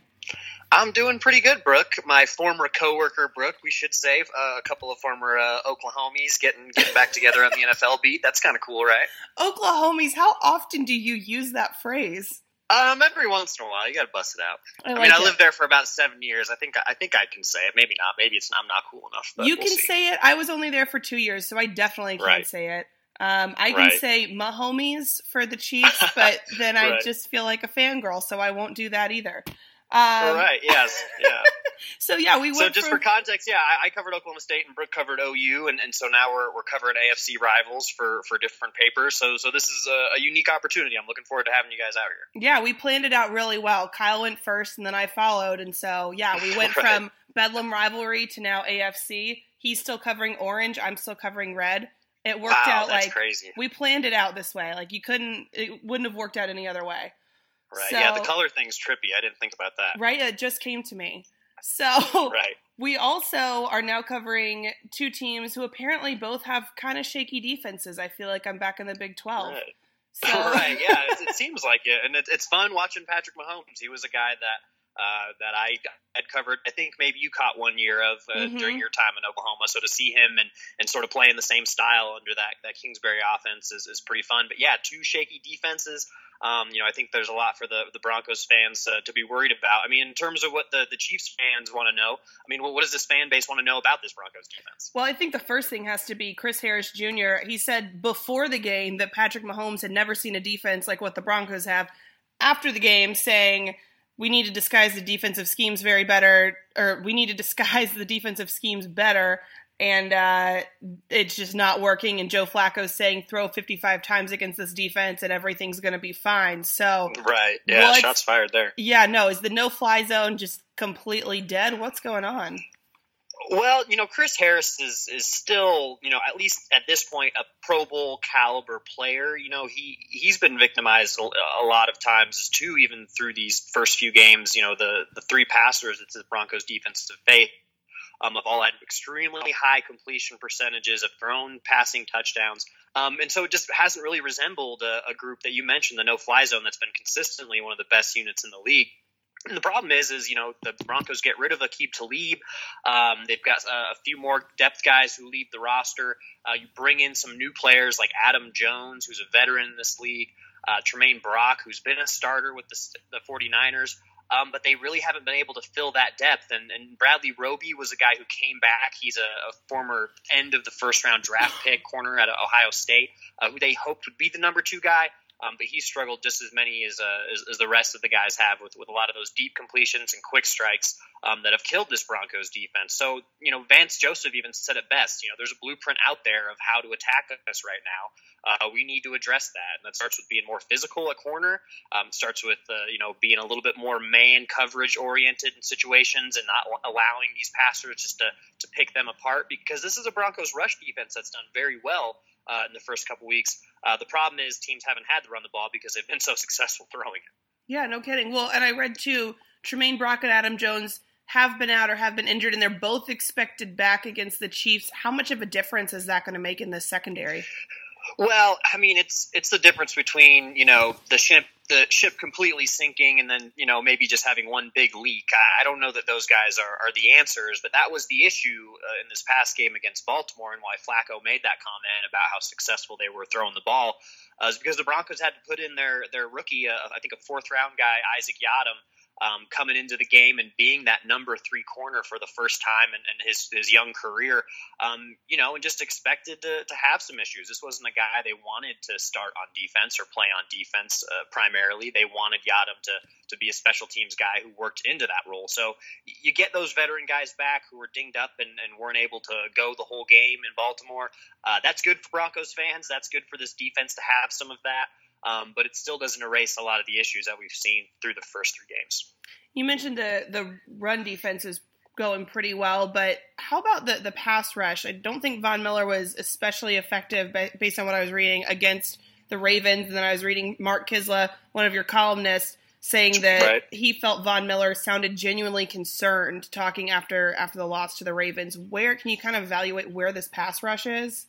I'm doing pretty good, Brooke. My former coworker, Brooke, we should say, uh, a couple of former uh, Oklahomies getting getting back together on the [LAUGHS] NFL beat. That's kind of cool, right? Oklahomies, how often do you use that phrase? Um, every once in a while, you got to bust it out. I I, like mean, I it. lived there for about seven years. I think I think I can say it. Maybe not. Maybe it's I'm not cool enough. You we'll can see. say it. I was only there for two years, so I definitely can't Right. say it. Um, I can Right. say Mahomes for the Chiefs, but [LAUGHS] then I just feel like a fangirl, so I won't do that either. Um, All right. Yes. Yeah. [LAUGHS] So yeah, we went. so just from, for context, yeah, I, I covered Oklahoma State and Brooke covered OU, and, and so now we're, we're covering AFC rivals for, for different papers. So so this is a, a unique opportunity. I'm looking forward to having you guys out here. Yeah, we planned it out really well. Kyle went first, and then I followed, and so yeah, we went [LAUGHS] Right. from Bedlam rivalry to now AFC. He's still covering orange. I'm still covering red. It worked wow, out that's like crazy. we planned it out this way. Like you couldn't, it wouldn't have worked out any other way. Right. So- yeah, the color thing's trippy. I didn't think about that. Right? It just came to me. So [LAUGHS] Right. we also are now covering two teams who apparently both have kind of shaky defenses. I feel like I'm back in the Big 12. Right. [LAUGHS] So, [LAUGHS] right. Yeah. It, it seems like it, and it, it's fun watching Patrick Mahomes. He was a guy that uh, that I had covered. I think maybe you caught one year of uh, Mhm. during your time in Oklahoma. So to see him and and sort of playing the same style under that that Kingsbury offense is, is pretty fun. But yeah, two shaky defenses. Um, you know, I think there's a lot for the the Broncos fans uh, to be worried about. I mean, in terms of what the the Chiefs fans want to know. I mean, what, what does this fan base want to know about this Broncos defense? Well, I think the first thing has to be Chris Harris Jr. He said before the game that Patrick Mahomes had never seen a defense like what the Broncos have. After the game, saying we need to disguise the defensive schemes very better, or we need to disguise the defensive schemes better, and uh, it's just not working. And Joe Flacco's saying throw 55 times against this defense and everything's going to be fine. So, Right. Yeah. Shots fired there. yeah, no, is the no fly zone just completely dead? What's going on? Well, you know, Chris Harris is is still, you know, at least at this point, a Pro Bowl caliber player. You know, he he's been victimized a, lot of times too, even through these first few games. You know, the the three passers it's the Broncos defensive faith. Um, have all had extremely high completion percentages, have thrown passing touchdowns. Um, and so it just hasn't really resembled a, a group that you mentioned, the no fly zone, that's been consistently one of the best units in the league. And the problem is, is you know the Broncos get rid of Aqib Talib. Um, they've got a, few more depth guys who leave the roster. Uh, you bring in some new players like Adam Jones, who's a veteran in this league. Uh, Tramaine Brock, who's been a starter with the, the 49ers. Um, but they really haven't been able to fill that depth. And, and Bradley Roby was a guy who came back. He's a, a former end of the first round draft pick corner at Ohio State, uh, who they hoped would be the number two guy. Um, but he struggled just as many as, uh, as, as the rest of the guys have with with a lot of those deep completions and quick strikes um, that have killed this Broncos defense. So you know, Vance Joseph even said it best. You know, there's a blueprint out there of how to attack us right now. Uh, we need to address that, and that starts with being more physical at corner. Um, starts with uh, you know being a little bit more man coverage oriented in situations and not allowing these passers just to to pick them apart because this is a Broncos rush defense that's done very well uh, in the first couple weeks. Uh, the problem is teams haven't had to run the ball because they've been so [LAUGHS] successful throwing it. Yeah, no kidding. Well, and I read too, Tramaine Brock and Adam Jones have been out or have been injured, and they're both expected back against the Chiefs. How much of a difference is that going to make in the secondary? Well, I mean, it's it's the difference between you know the ship the ship completely sinking and then you know maybe just having one big leak. I, I don't know that those guys are, are the answers, but that was the issue uh, in this past game against Baltimore and why Flacco made that comment about how successful they were throwing the ball uh, is because the Broncos had to put in their their rookie, uh, I think a fourth round guy, Isaac Yiadom um, coming into the game and being that number three corner for the first time in, in his, his young career, um, you know, and just expected to, to have some issues. This wasn't a guy they wanted to start on defense or play on defense uh, primarily. They wanted Yiadom to, to be a special teams guy who worked into that role. So you get those veteran guys back who were dinged up and, and weren't able to go the whole game in Baltimore. Uh, that's good for Broncos fans. That's good for this defense to have some of that um, but it still doesn't erase a lot of the issues that we've seen through the first three games. You mentioned the the run defense is going pretty well, but how about the the pass rush? I don't think Von Miller was especially effective based on what I was reading against the Ravens, and then I was reading Mark Kiszla, one of your columnists, saying that right. he felt Von Miller sounded genuinely concerned talking after after the loss to the Ravens. Where can you kind of evaluate where this pass rush is?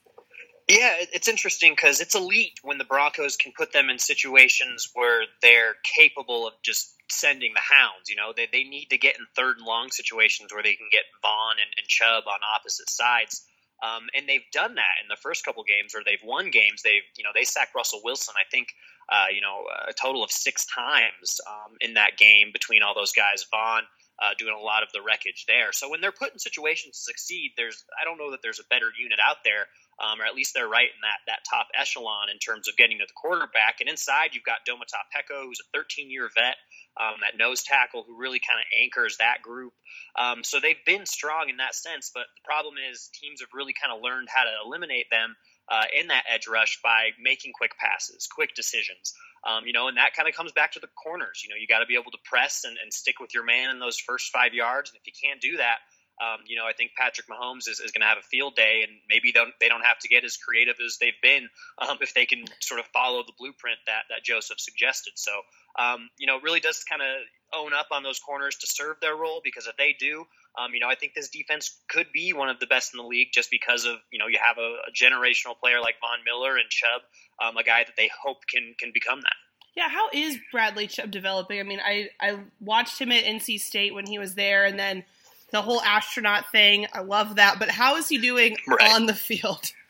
Yeah, it's interesting because it's elite when the Broncos can put them in situations where they're capable of just sending the hounds. You know, they, they need to get in third and long situations where they can get Von and, and Chubb on opposite sides. Um, and they've done that in the first couple games where they've won games. They've, you know, they sacked Russell Wilson, I think, uh, you know, a total of six times um, in that game between all those guys. Von uh, doing a lot of the wreckage there. So when they're put in situations to succeed, there's I don't know that there's a better unit out there, um, or at least they're right in that that top echelon in terms of getting to the quarterback. And inside, you've got Domata Peko, who's a 13 year vet, um, that nose tackle who really kind of anchors that group. Um, so they've been strong in that sense. But the problem is teams have really kind of learned how to eliminate them uh, in that edge rush by making quick passes, quick decisions. Um, you know, and that kind of comes back to the corners. You know, you got to be able to press and, and stick with your man in those first five yards. And if you can't do that, um, you know, I think Patrick Mahomes is, is going to have a field day, and maybe don't, they don't have to get as creative as they've been um, if they can sort of follow the blueprint that that Joseph suggested. So, um, you know, really does kind of own up on those corners to serve their role because if they do, um, you know, I think this defense could be one of the best in the league just because of you know you have a, a generational player like Von Miller and Chubb, um, a guy that they hope can can become that. Yeah, how is Bradley Chubb developing? I mean, I I watched him at NC State when he was there, and then the whole astronaut thing. I love that. But how is he doing right. on the field? [LAUGHS]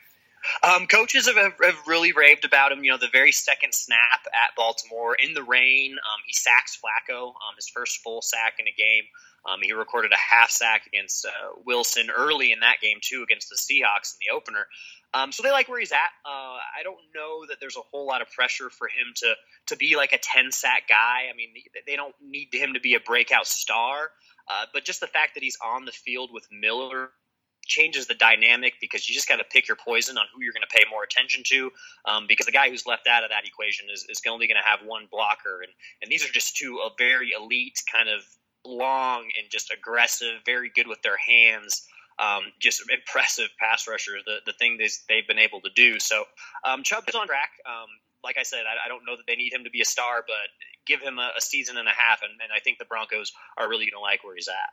Um, coaches have, have, really raved about him. You know, the very second snap at Baltimore in the rain, um, he sacks Flacco, um, his first full sack in a game. Um, he recorded a half sack against uh, Wilson early in that game too, against the Seahawks in the opener. Um, so they like where he's at. Uh, I don't know that there's a whole lot of pressure for him to to be like a ten sack guy. I mean, they don't need him to be a breakout star. Uh, but just the fact that he's on the field with Miller changes the dynamic because you just got to pick your poison on who you're going to pay more attention to. Um, because the guy who's left out of that equation is, is only going to have one blocker, and and these are just two a very elite kind of long and just aggressive, very good with their hands. Um, just impressive pass rushers. The the thing they've been able to do. So um, Chubb is on track. Um, like I said, I, I, don't know that they need him to be a star, but give him a, a season and a half, and, and I think the Broncos are really going to like where he's at.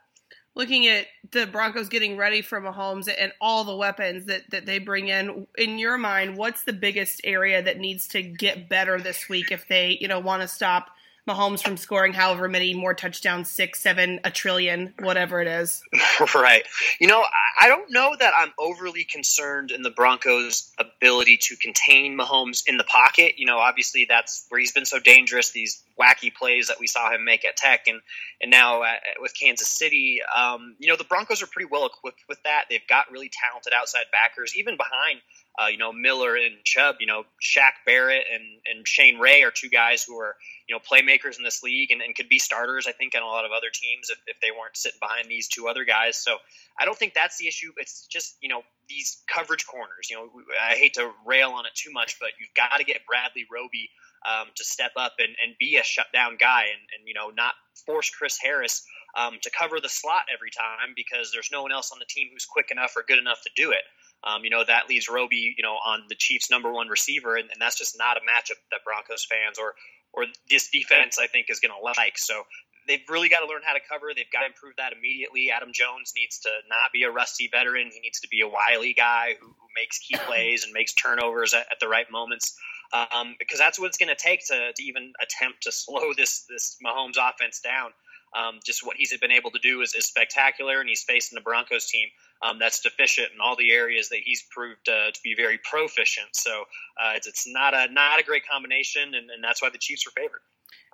looking at the Broncos getting ready for Mahomes and all the weapons that, that they bring in, in your mind, what's the biggest area that needs to get better this week if they, you know, want to stop Mahomes from scoring however many more touchdowns, six, seven, a trillion, whatever it is. [LAUGHS] right. You know, I don't know that I'm overly concerned in the Broncos' ability to contain Mahomes in the pocket. You know, obviously that's where he's been so dangerous. These wacky plays that we saw him make at Tech and and now at, with Kansas City. Um, you know, the Broncos are pretty well equipped with that. They've got really talented outside backers, even behind uh, you know, Miller and Chubb, you know, Shaq Barrett and, and Shane Ray are two guys who are, you know, playmakers in this league and, and could be starters, I think, on a lot of other teams if, if they weren't sitting behind these two other guys. So I don't think that's the issue. It's just, you know, these coverage corners. You know, I hate to rail on it too much, but you've got to get Bradley Roby um, to step up and, and be a shutdown guy and, and, you know, not force Chris Harris um, to cover the slot every time because there's no one else on the team who's quick enough or good enough to do it. Um, you know, that leaves Roby, you know, on the Chiefs' number one receiver, and, and that's just not a matchup that Broncos fans or or this defense, I think, is going to like. So they've really got to learn how to cover. They've got to improve that immediately. Adam Jones needs to not be a rusty veteran. He needs to be a wily guy who, who makes key [CLEARS THROAT] plays and makes turnovers at, at the right moments. Um, because that's what it's going to take to even attempt to slow this this Mahomes offense down. Um, just what he's been able to do is, is spectacular, and he's facing the Broncos team um, that's deficient in all the areas that he's proved uh, to be very proficient. So uh, it's, it's not a not a great combination, and, and that's why the Chiefs are favored.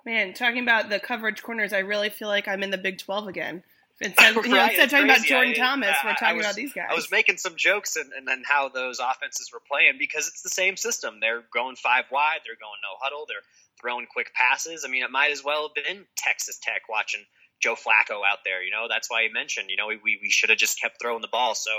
Man, talking about the coverage corners, I really feel like I'm in the Big 12 again. [LAUGHS] Instead, right, you know, instead of talking about Jordan I, Thomas, we're talking was, about these guys. I was making some jokes and, and then how those offenses were playing because it's the same system. They're going five wide, they're going no huddle, they're throwing quick passes. I mean, it might as well have been Texas Tech watching Joe Flacco out there. You know, that's why he mentioned, you know, we, we should have just kept throwing the ball. So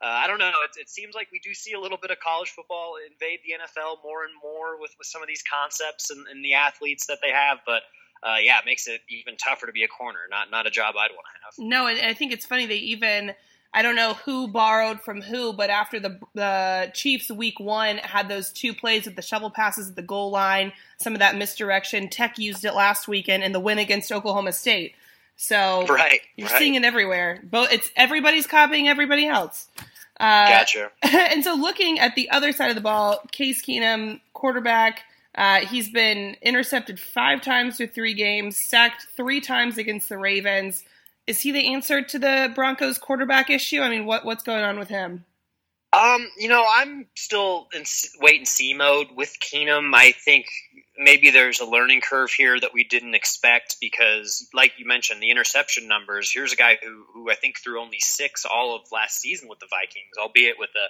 uh, I don't know. It, it, seems like we do see a little bit of college football invade the NFL more and more with, with some of these concepts and, and the athletes that they have. But uh, yeah, it makes it even tougher to be a corner. Not not a job I'd want to have. No, and I think it's funny they even. I don't know who borrowed from who, but after the the Chiefs week one had those two plays with the shovel passes at the goal line, some of that misdirection. Tech used it last weekend in the win against Oklahoma State. So right, you're right. seeing it everywhere. Both it's everybody's copying everybody else. Uh, gotcha. [LAUGHS] And so looking at the other side of the ball, Case Keenum, quarterback, uh, he's been intercepted five times through three games, sacked three times against the Ravens. Is he the answer to the Broncos quarterback issue? I mean, what what's going on with him? Um, you know, I'm still in wait and see mode with Keenum. I think maybe there's a learning curve here that we didn't expect because, like you mentioned, the interception numbers. Here's a guy who, who I think threw only six all of last season with the Vikings, albeit with a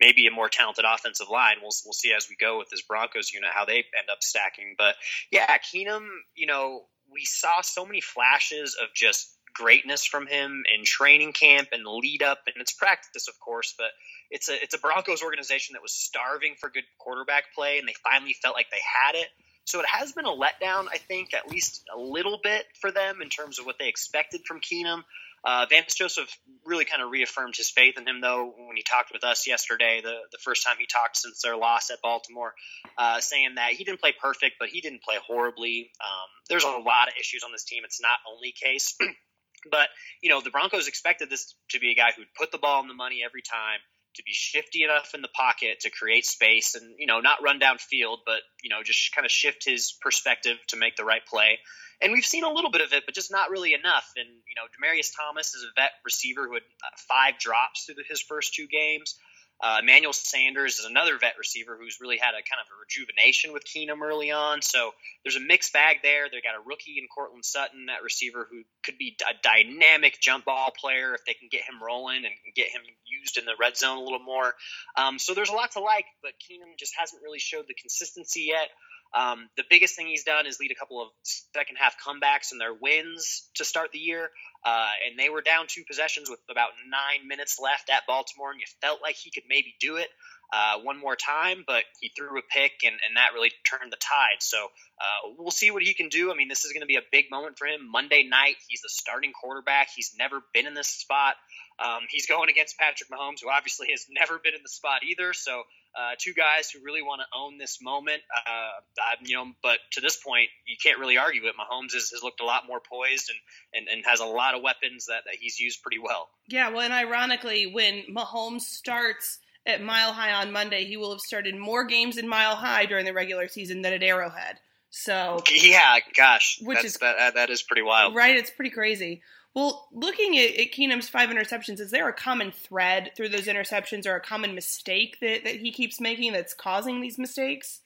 maybe a more talented offensive line. We'll we'll see as we go with this Broncos unit how they end up stacking. But yeah, Keenum, you know, we saw so many flashes of just greatness from him in training camp and lead up and it's practice of course but it's a it's a Broncos organization that was starving for good quarterback play and they finally felt like they had it so it has been a letdown I think at least a little bit for them in terms of what they expected from Keenum uh, Vance Joseph really kind of reaffirmed his faith in him, though, when he talked with us yesterday, the, the first time he talked since their loss at Baltimore, uh, saying that he didn't play perfect, but he didn't play horribly. Um, there's a lot of issues on this team. It's not only Case. [CLEARS THROAT] but, you know, the Broncos expected this to be a guy who'd put the ball in the money every time, to be shifty enough in the pocket to create space and, you know, not run down field, but, you know, just kind of shift his perspective to make the right play. And we've seen a little bit of it, but just not really enough. And, you know, Demaryius Thomas is a vet receiver who had uh, five drops through his first two games. Uh, Emmanuel Sanders is another vet receiver who's really had a kind of a rejuvenation with Keenum early on. So there's a mixed bag there. They got a rookie in Courtland Sutton, that receiver who could be a dynamic jump ball player if they can get him rolling and get him used in the red zone a little more. Um, so there's a lot to like, but Keenum just hasn't really showed the consistency yet. Um, the biggest thing he's done is lead a couple of second half comebacks in their wins to start the year. Uh, and they were down two possessions with about nine minutes left at Baltimore, and you felt like he could maybe do it uh, one more time, but he threw a pick, and, and that really turned the tide. So uh, we'll see what he can do. I mean, this is going to be a big moment for him. Monday night, he's the starting quarterback. He's never been in this spot. Um, he's going against Patrick Mahomes, who obviously has never been in the spot either. So uh, two guys who really want to own this moment. Uh, you know, but to this point, you can't really argue it. Mahomes has, has looked a lot more poised and, and, and has a lot of weapons that, that he's used pretty well. Yeah, well, and ironically, when Mahomes starts at Mile High on Monday, he will have started more games in Mile High during the regular season than at Arrowhead. So yeah, gosh, which is that, that is pretty wild, right? It's pretty crazy. Well, looking at, at Keenum's five interceptions, is there a common thread through those interceptions or a common mistake that, that he keeps making that's causing these mistakes?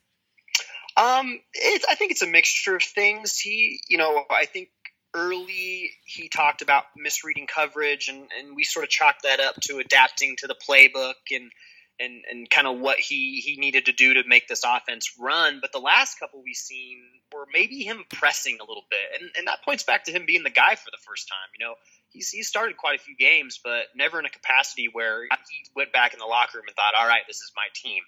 Um, I think it's a mixture of things. He, you know, I think early he talked about misreading coverage, and, and we sort of chalked that up to adapting to the playbook and and and kind of what he he needed to do to make this offense run. But the last couple we've seen were maybe him pressing a little bit, and and that points back to him being the guy for the first time. You know, he's he started quite a few games, but never in a capacity where he went back in the locker room and thought, "All right, this is my team."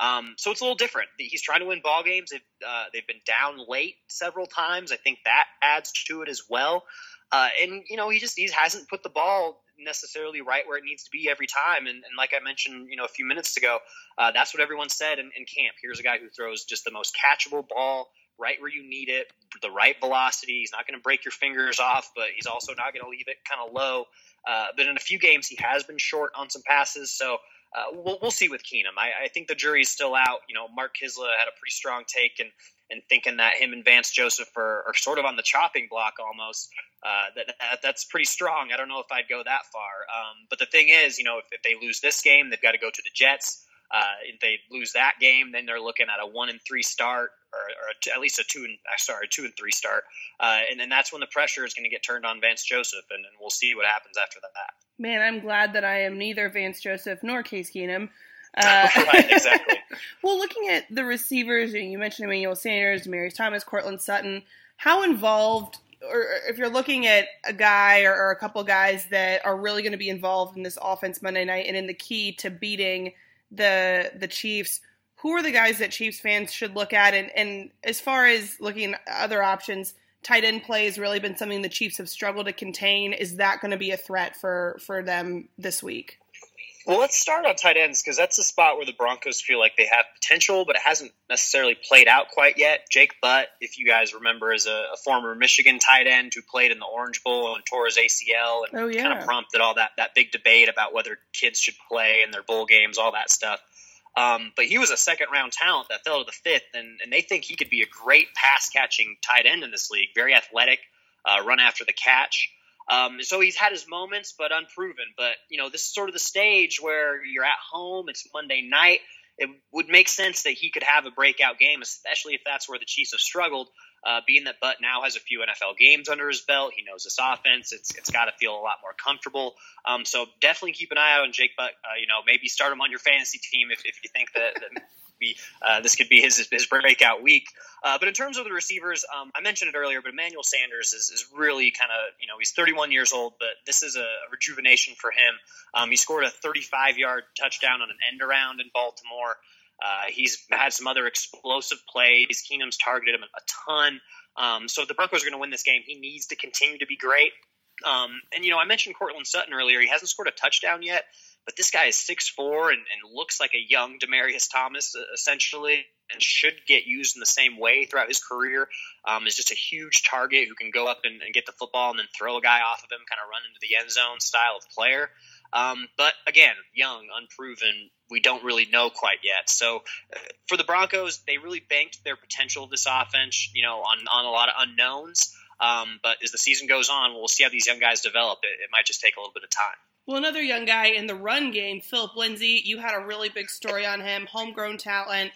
Um, so it's a little different. He's trying to win ball games. They've, uh, they've been down late several times. I think that adds to it as well. Uh, and you know, he just he hasn't put the ball necessarily right where it needs to be every time. And, and like I mentioned, you know, a few minutes ago, uh, that's what everyone said in, in camp. Here's a guy who throws just the most catchable ball right where you need it, the right velocity. He's not going to break your fingers off, but he's also not going to leave it kind of low. Uh, but in a few games, he has been short on some passes. So uh, we'll, we'll see with Keenum. I, I think the jury's still out. You know, Mark Kiszla had a pretty strong take and and thinking that him and Vance Joseph are, are sort of on the chopping block almost. Uh, that, that, that's pretty strong. I don't know if I'd go that far. Um, but the thing is, you know, if, if, they lose this game, they've got to go to the Jets. Uh, if they lose that game, then they're looking at a one and three start, or, or at least a two and uh, sorry, two and three start. Uh, and then that's when the pressure is going to get turned on Vance Joseph, and, and we'll see what happens after that. Man, I'm glad that I am neither Vance Joseph nor Case Keenum. Uh, [LAUGHS] right, exactly. [LAUGHS] well, looking at the receivers, you mentioned Emmanuel Sanders, Demaryius Thomas, Courtland Sutton. How involved, or if you're looking at a guy or, or a couple guys that are really going to be involved in this offense Monday night and in the key to beating the the Chiefs, who are the guys that Chiefs fans should look at? And, and as far as looking at other options, tight end play has really been something the Chiefs have struggled to contain. Is that going to be a threat for for them this week? Well, let's start on tight ends because that's the spot where the Broncos feel like they have potential, but it hasn't necessarily played out quite yet. Jake Butt, if you guys remember, is a, a former Michigan tight end who played in the Orange Bowl and tore his ACL and oh, yeah. kind of prompted all that, that big debate about whether kids should play in their bowl games, all that stuff. Um, but he was a second round talent that fell to the fifth, and, and they think he could be a great pass catching tight end in this league. Very athletic, uh, run after the catch. Um, so he's had his moments, but unproven. But you know, this is sort of the stage where you're at home. It's Monday night. It would make sense that he could have a breakout game, especially if that's where the Chiefs have struggled. Uh, being that Butt now has a few NFL games under his belt, he knows this offense. It's it's got to feel a lot more comfortable. Um, so definitely keep an eye out on Jake Butt. Uh, you know, maybe start him on your fantasy team if, if you think that, that be uh, this could be his his breakout week. Uh, but in terms of the receivers, um, I mentioned it earlier, but Emmanuel Sanders is, is really kind of you know he's 31 years old, but this is a rejuvenation for him. Um, he scored a 35 yard touchdown on an end around in Baltimore. Uh, he's had some other explosive plays. Keenum's targeted him a ton. Um, so if the Broncos are going to win this game, he needs to continue to be great. Um, and you know, I mentioned Courtland Sutton earlier. He hasn't scored a touchdown yet, but this guy is 6'4 and, and looks like a young Demaryius Thomas, essentially, and should get used in the same way throughout his career. Um, is just a huge target who can go up and, and, get the football and then throw a guy off of him, kind of run into the end zone style of player. Um, but again, young, unproven, we don't really know quite yet. So uh, for the Broncos, they really banked their potential of this offense, you know, on, on a lot of unknowns. Um, but as the season goes on, we'll see how these young guys develop. It, it might just take a little bit of time. Well, another young guy in the run game, Phillip Lindsay. You had a really big story on him, homegrown talent.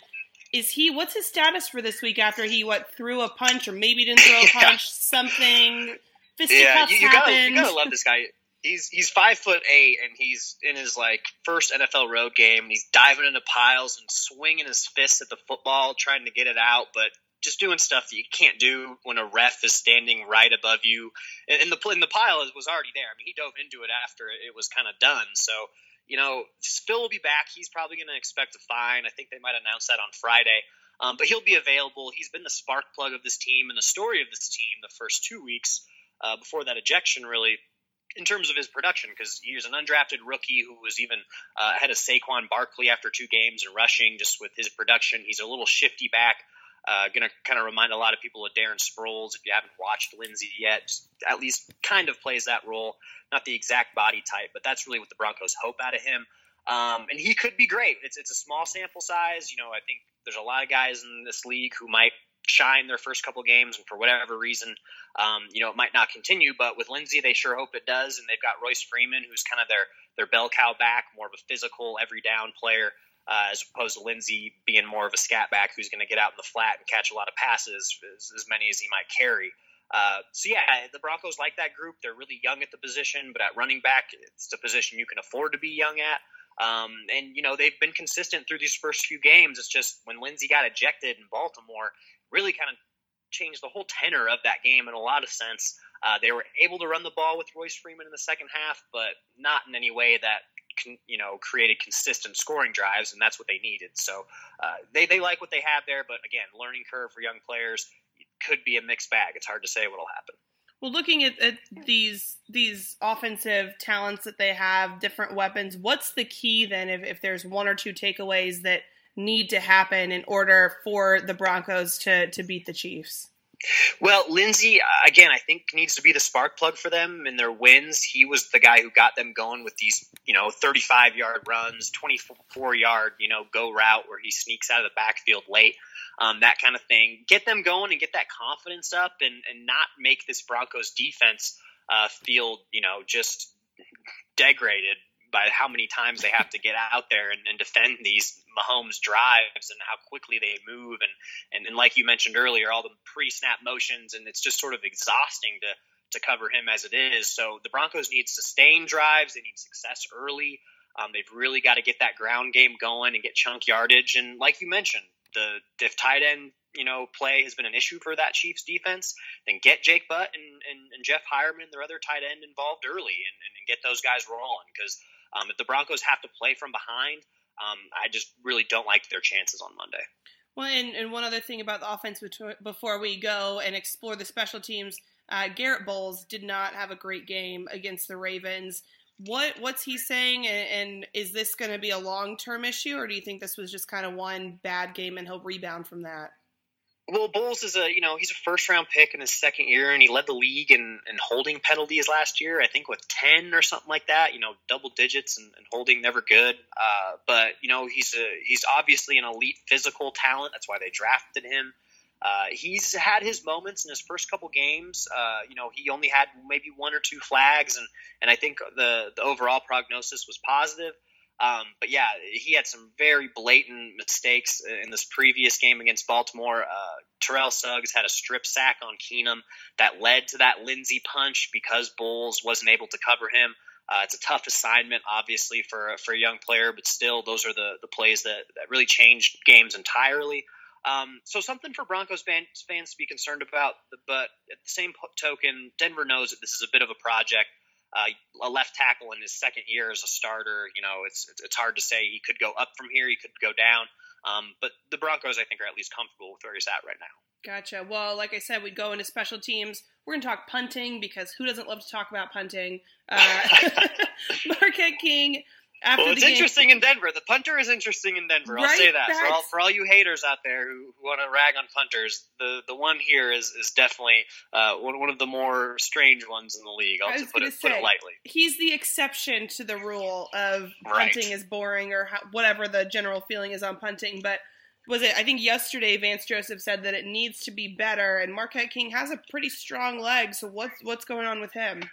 Is he? What's his status for this week? After he what threw a punch, or maybe didn't throw a punch, something fisticuffs yeah, you, you happened. Gotta, you gotta love this guy. He's he's five foot eight, and he's in his like first NFL road game. And he's diving into piles and swinging his fists at the football, trying to get it out, but just doing stuff that you can't do when a ref is standing right above you. And, the and the pile was already there. I mean, he dove into it after it was kind of done. So you know, Phil will be back. He's probably going to expect a fine. I think they might announce that on Friday. Um, but he'll be available. He's been the spark plug of this team and the story of this team the first two weeks uh, before that ejection, really. in terms of his production because he was an undrafted rookie who was even uh, ahead of Saquon Barkley after two games and rushing. Just with his production, he's a little shifty back. Uh, going to kind of remind a lot of people of Darren Sproles. If you haven't watched Lindsay yet, at least kind of plays that role. Not the exact body type, but that's really what the Broncos hope out of him. Um, and he could be great. It's it's a small sample size. You know, I think there's a lot of guys in this league who might shine their first couple games, and for whatever reason, um, you know, it might not continue. But with Lindsay, they sure hope it does. And they've got Royce Freeman, who's kind of their their bell cow back, more of a physical, every down player, uh, as opposed to Lindsay being more of a scat back who's going to get out in the flat and catch a lot of passes, as, as many as he might carry. Uh, so yeah, the Broncos like that group. They're really young at the position, but at running back, it's a position you can afford to be young at. Um, and you know they've been consistent through these first few games. It's just when Lindsay got ejected in Baltimore, really kind of changed the whole tenor of that game in a lot of sense. Uh, they were able to run the ball with Royce Freeman in the second half, but not in any way that you know created consistent scoring drives, and that's what they needed. So uh, they they like what they have there, but again, learning curve for young players could be a mixed bag. It's hard to say what'll happen. Well, looking at, at, these these offensive talents that they have, different weapons, what's the key then? If, if there's one or two takeaways that need to happen in order for the Broncos to to beat the Chiefs? Well, Lindsay, uh, again, I think needs to be the spark plug for them in their wins. He was the guy who got them going with these, you know, 35 yard runs, 24 yard, you know, go route where he sneaks out of the backfield late, um, that kind of thing. Get them going and get that confidence up and, and not make this Broncos defense uh, feel, you know, just degraded by how many times they have to get out there and, and, defend these Mahomes drives and how quickly they move and, and, and like you mentioned earlier, all the pre-snap motions and it's just sort of exhausting to to cover him as it is. So the Broncos need sustained drives. They need success early. Um, they've really got to get that ground game going and get chunk yardage. And like you mentioned, the if tight end you know play has been an issue for that Chiefs defense, then get Jake Butt and, and, and Jeff Heuerman, their other tight end, involved early and, and get those guys rolling because um, if the Broncos have to play from behind, um, I just really don't like their chances on Monday. Well, and, and one other thing about the offense before we go and explore the special teams, uh, Garett Bolles did not have a great game against the Ravens. What what's he saying, and, and is this going to be a long term issue, or do you think this was just kind of one bad game and he'll rebound from that? Well, Bolles is a you know he's a first round pick in his second year, and he led the league in, in holding penalties last year. I think with ten or something like that. You know, double digits and, and holding never good. Uh, but you know he's a he's obviously an elite physical talent. That's why they drafted him. Uh, he's had his moments in his first couple games. Uh, you know, he only had maybe one or two flags, and and I think the the overall prognosis was positive. Um, but yeah, he had some very blatant mistakes in this previous game against Baltimore. Uh, Terrell Suggs had a strip sack on Keenum that led to that Lindsay punch because Bolles wasn't able to cover him. Uh, it's a tough assignment, obviously, for for a young player, but still, those are the the plays that, that really changed games entirely. Um, so something for Broncos fans, fans to be concerned about. But at the same token, Denver knows that this is a bit of a project uh, a left tackle in his second year as a starter. You know, it's it's hard to say he could go up from here, he could go down. Um, but the Broncos, I think, are at least comfortable with where he's at right now. Gotcha. Well, like I said, we'd go into special teams. We're going to talk punting because who doesn't love to talk about punting? Uh, [LAUGHS] [LAUGHS] Marquette King after well, it's interesting in Denver. The punter is interesting in Denver. I'll say that for all, for all you haters out there who, who want to rag on punters. The the one here is is definitely uh, one one of the more strange ones in the league. I'll put it say, put it lightly. He's the exception to the rule of right. punting is boring or how, whatever the general feeling is on punting, but. Was it? I think yesterday Vance Joseph said that it needs to be better, and Marquette King has a pretty strong leg. So what's what's going on with him?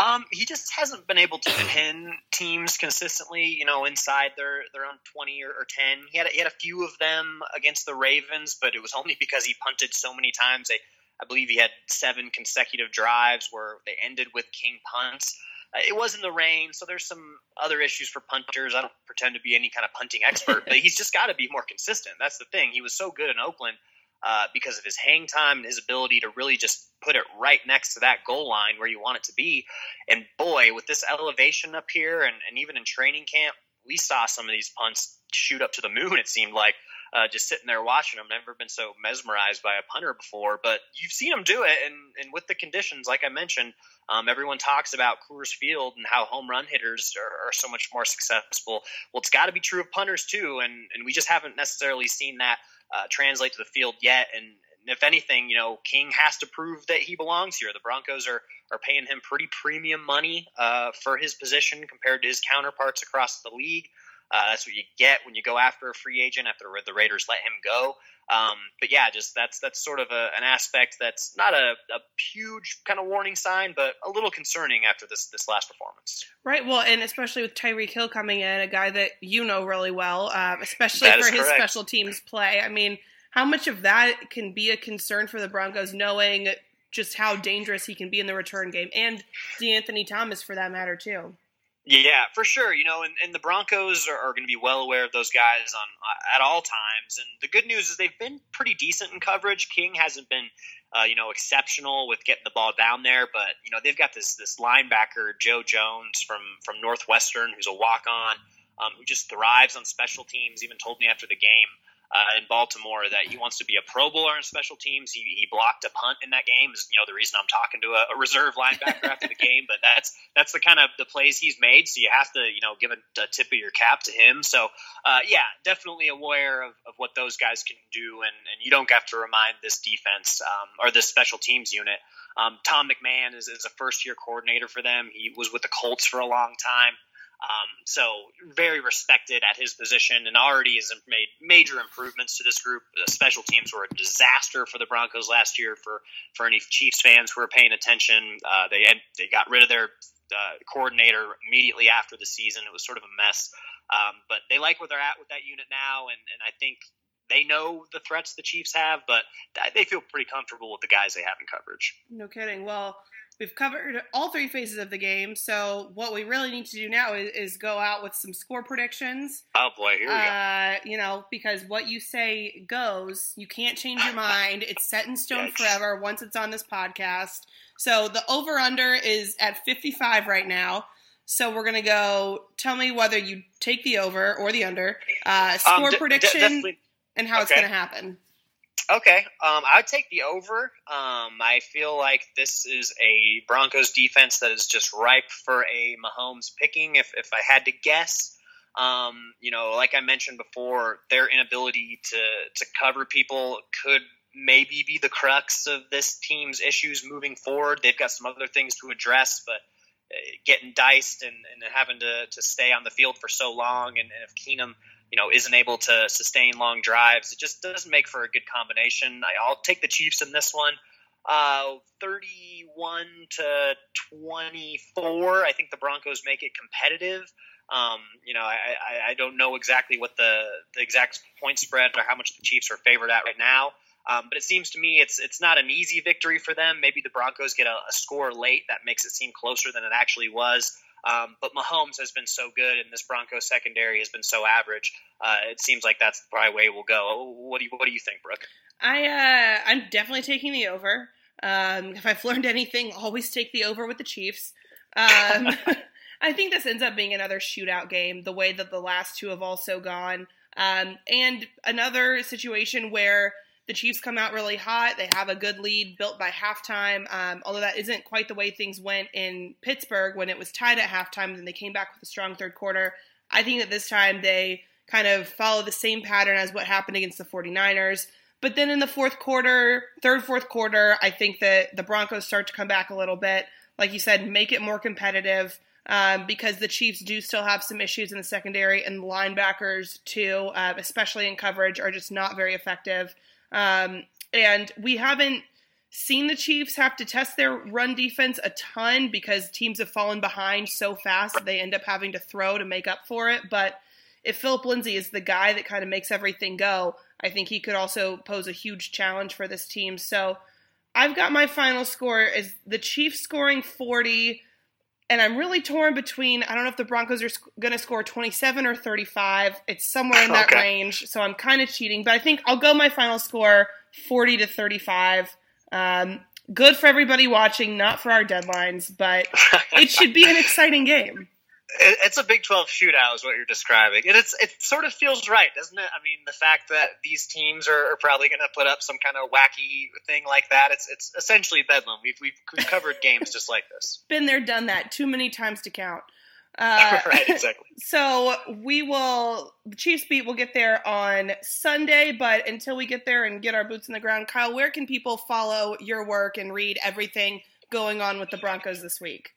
Um, he just hasn't been able to pin teams consistently, you know, inside their, their own 20 or, or 10. He had, he had a few of them against the Ravens, but it was only because he punted so many times. I believe he had seven consecutive drives where they ended with King punts. Uh, it was in the rain, so there's some other issues for punters. I don't pretend to be any kind of punting expert, but he's just got to be more consistent. That's the thing. He was so good in Oakland uh, because of his hang time and his ability to really just put it right next to that goal line where you want it to be. And boy, with this elevation up here and, and even in training camp, we saw some of these punts shoot up to the moon, it seemed like. uh, just sitting there watching them. Never been so mesmerized by a punter before, but you've seen them do it, and and with the conditions, like I mentioned, um, everyone talks about Coors Field and how home run hitters are, are so much more successful. Well, it's got to be true of punters too, and and we just haven't necessarily seen that uh, translate to the field yet. And, and if anything, you know, King has to prove that he belongs here. The Broncos are are paying him pretty premium money uh, for his position compared to his counterparts across the league. Uh, that's what you get when you go after a free agent after the Raiders let him go. Um, but yeah, just that's that's sort of a, an aspect that's not a, a, huge kind of warning sign, but a little concerning after this this last performance. Right. Well, and especially with Tyreek Hill coming in, a guy that you know really well, um, especially that for his correct. special teams play. I mean, how much of that can be a concern for the Broncos, knowing just how dangerous he can be in the return game, and De'Anthony Thomas for that matter too. Yeah, for sure. You know, and, and the Broncos are, are going to be well aware of those guys on uh, at all times. And the good news is they've been pretty decent in coverage. King hasn't been, uh, you know, exceptional with getting the ball down there, but you know they've got this this linebacker Joe Jones from from Northwestern who's a walk on, um, who just thrives on special teams. Even told me after the game uh, in Baltimore that he wants to be a Pro Bowler in special teams. He, he blocked a punt in that game. Is you know the reason I'm talking to a, a reserve linebacker after the game. But that's that's the kind of the plays he's made. So you have to you know give a, a tip of your cap to him. So uh, yeah, definitely aware of, of what those guys can do, and, and you don't have to remind this defense um, or this special teams unit. Um, Tom McMahon is, is a first year coordinator for them. He was with the Colts for a long time. Um, so very respected at his position, and already has made major improvements to this group. The special teams were a disaster for the Broncos last year. For for any Chiefs fans who are paying attention, uh, they had, they got rid of their uh, coordinator immediately after the season. It was sort of a mess, um, but they like where they're at with that unit now, and and I think they know the threats the Chiefs have, but they feel pretty comfortable with the guys they have in coverage. No kidding. Well, We've covered all three phases of the game, so what we really need to do now is, is go out with some score predictions. Oh boy, here we uh, go. You know, because what you say goes. You can't change your mind. It's set in stone Yikes. forever once it's on this podcast. So the over under is at 55 right now. So we're gonna go. Tell me whether you take the over or the under. Uh, score um, d- prediction d- and how okay. it's gonna happen. Okay, um, I would take the over. Um, I feel like this is a Broncos defense that is just ripe for a Mahomes picking. If if I had to guess, um, you know, like I mentioned before, their inability to to cover people could maybe be the crux of this team's issues moving forward. They've got some other things to address, but uh, getting diced and, and having to, to stay on the field for so long, and, and if Keenum you know, isn't able to sustain long drives. It just doesn't make for a good combination. I, will take the Chiefs in this one. Uh, 31 to 24. I think the Broncos make it competitive. Um, you know, I, I, I, don't know exactly what the, the exact point spread or how much the Chiefs are favored at right now. Um, but it seems to me it's it's not an easy victory for them. Maybe the Broncos get a, a score late that makes it seem closer than it actually was. Um, but Mahomes has been so good, and this Broncos secondary has been so average. Uh, it seems like that's probably way we'll go. What do you What do you think, Brooke? I uh, I'm definitely taking the over. Um, if I've learned anything, always take the over with the Chiefs. Um, [LAUGHS] I think this ends up being another shootout game, the way that the last two have also gone, um, and another situation where the Chiefs come out really hot. They have a good lead built by halftime. Um, although that isn't quite the way things went in Pittsburgh when it was tied at halftime, and they came back with a strong third quarter. I think that this time they kind of follow the same pattern as what happened against the 49ers. But then in the fourth quarter, third, fourth quarter, I think that the Broncos start to come back a little bit. Like you said, make it more competitive um, because the Chiefs do still have some issues in the secondary, and linebackers, too, uh, especially in coverage, are just not very effective. Um, and we haven't seen the Chiefs have to test their run defense a ton because teams have fallen behind so fast they end up having to throw to make up for it. But if Phillip Lindsay is the guy that kind of makes everything go, I think he could also pose a huge challenge for this team. So I've got my final score is the Chiefs scoring 40 and I'm really torn between I don't know if the Broncos are sc- going to score 27 or 35. It's somewhere in that okay. range, so I'm kind of cheating, but I think I'll go my final score 40 to 35. Um, good for everybody watching, not for our deadlines, but [LAUGHS] it should be an exciting game. It's a Big 12 shootout, is what you're describing. And it's it sort of feels right, doesn't it? I mean, the fact that these teams are, are probably going to put up some kind of wacky thing like that, it's it's essentially bedlam. We've, we've covered [LAUGHS] games just like this. Been there, done that, too many times to count. [LAUGHS] Uh, right, exactly. [LAUGHS] So we will, the Chiefs beat will get there on Sunday, but until we get there and get our boots in the ground, Kyle, where can people follow your work and read everything going on with the Broncos this week?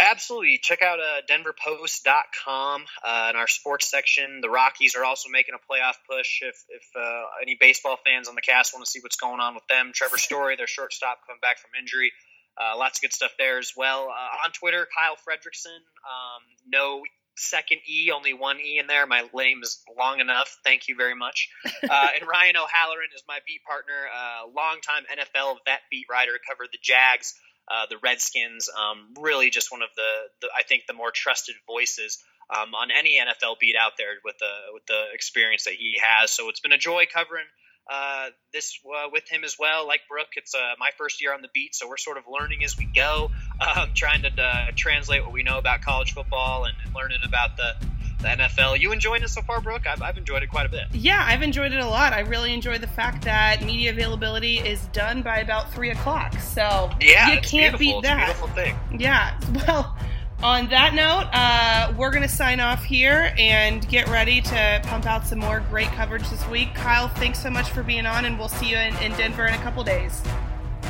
Absolutely. Check out uh, denverpost.com uh, in our sports section. The Rockies are also making a playoff push. If, if uh, any baseball fans on the cast want to see what's going on with them, Trevor [LAUGHS] Story, their shortstop, coming back from injury. Uh, lots of good stuff there as well. Uh, on Twitter, Kyle Fredrickson. Um, no second E, only one E in there. My name is long enough. Thank you very much. [LAUGHS] Uh, and Ryan O'Halloran is my beat partner, uh, longtime NFL vet beat writer, covered the Jags, uh, the Redskins. Um, really, just one of the, the, I think, the more trusted voices um, on any NFL beat out there with the with the experience that he has. So it's been a joy covering uh, this uh, with him as well. Like Brooke, it's uh, my first year on the beat, so we're sort of learning as we go, [LAUGHS] um, trying to uh, translate what we know about college football and, and learning about the, the, NFL. You enjoying it so far, Brooke? I've, I've, enjoyed it quite a bit. Yeah, I've enjoyed it a lot. I really enjoy the fact that media availability is done by about three o'clock. So yeah, you can't beat that. beautiful thing. Yeah. [LAUGHS] Well on that note, uh, we're going to sign off here and get ready to pump out some more great coverage this week. Kyle, thanks so much for being on, and we'll see you in, in Denver in a couple days.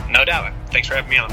No doubt. Thanks for having me on.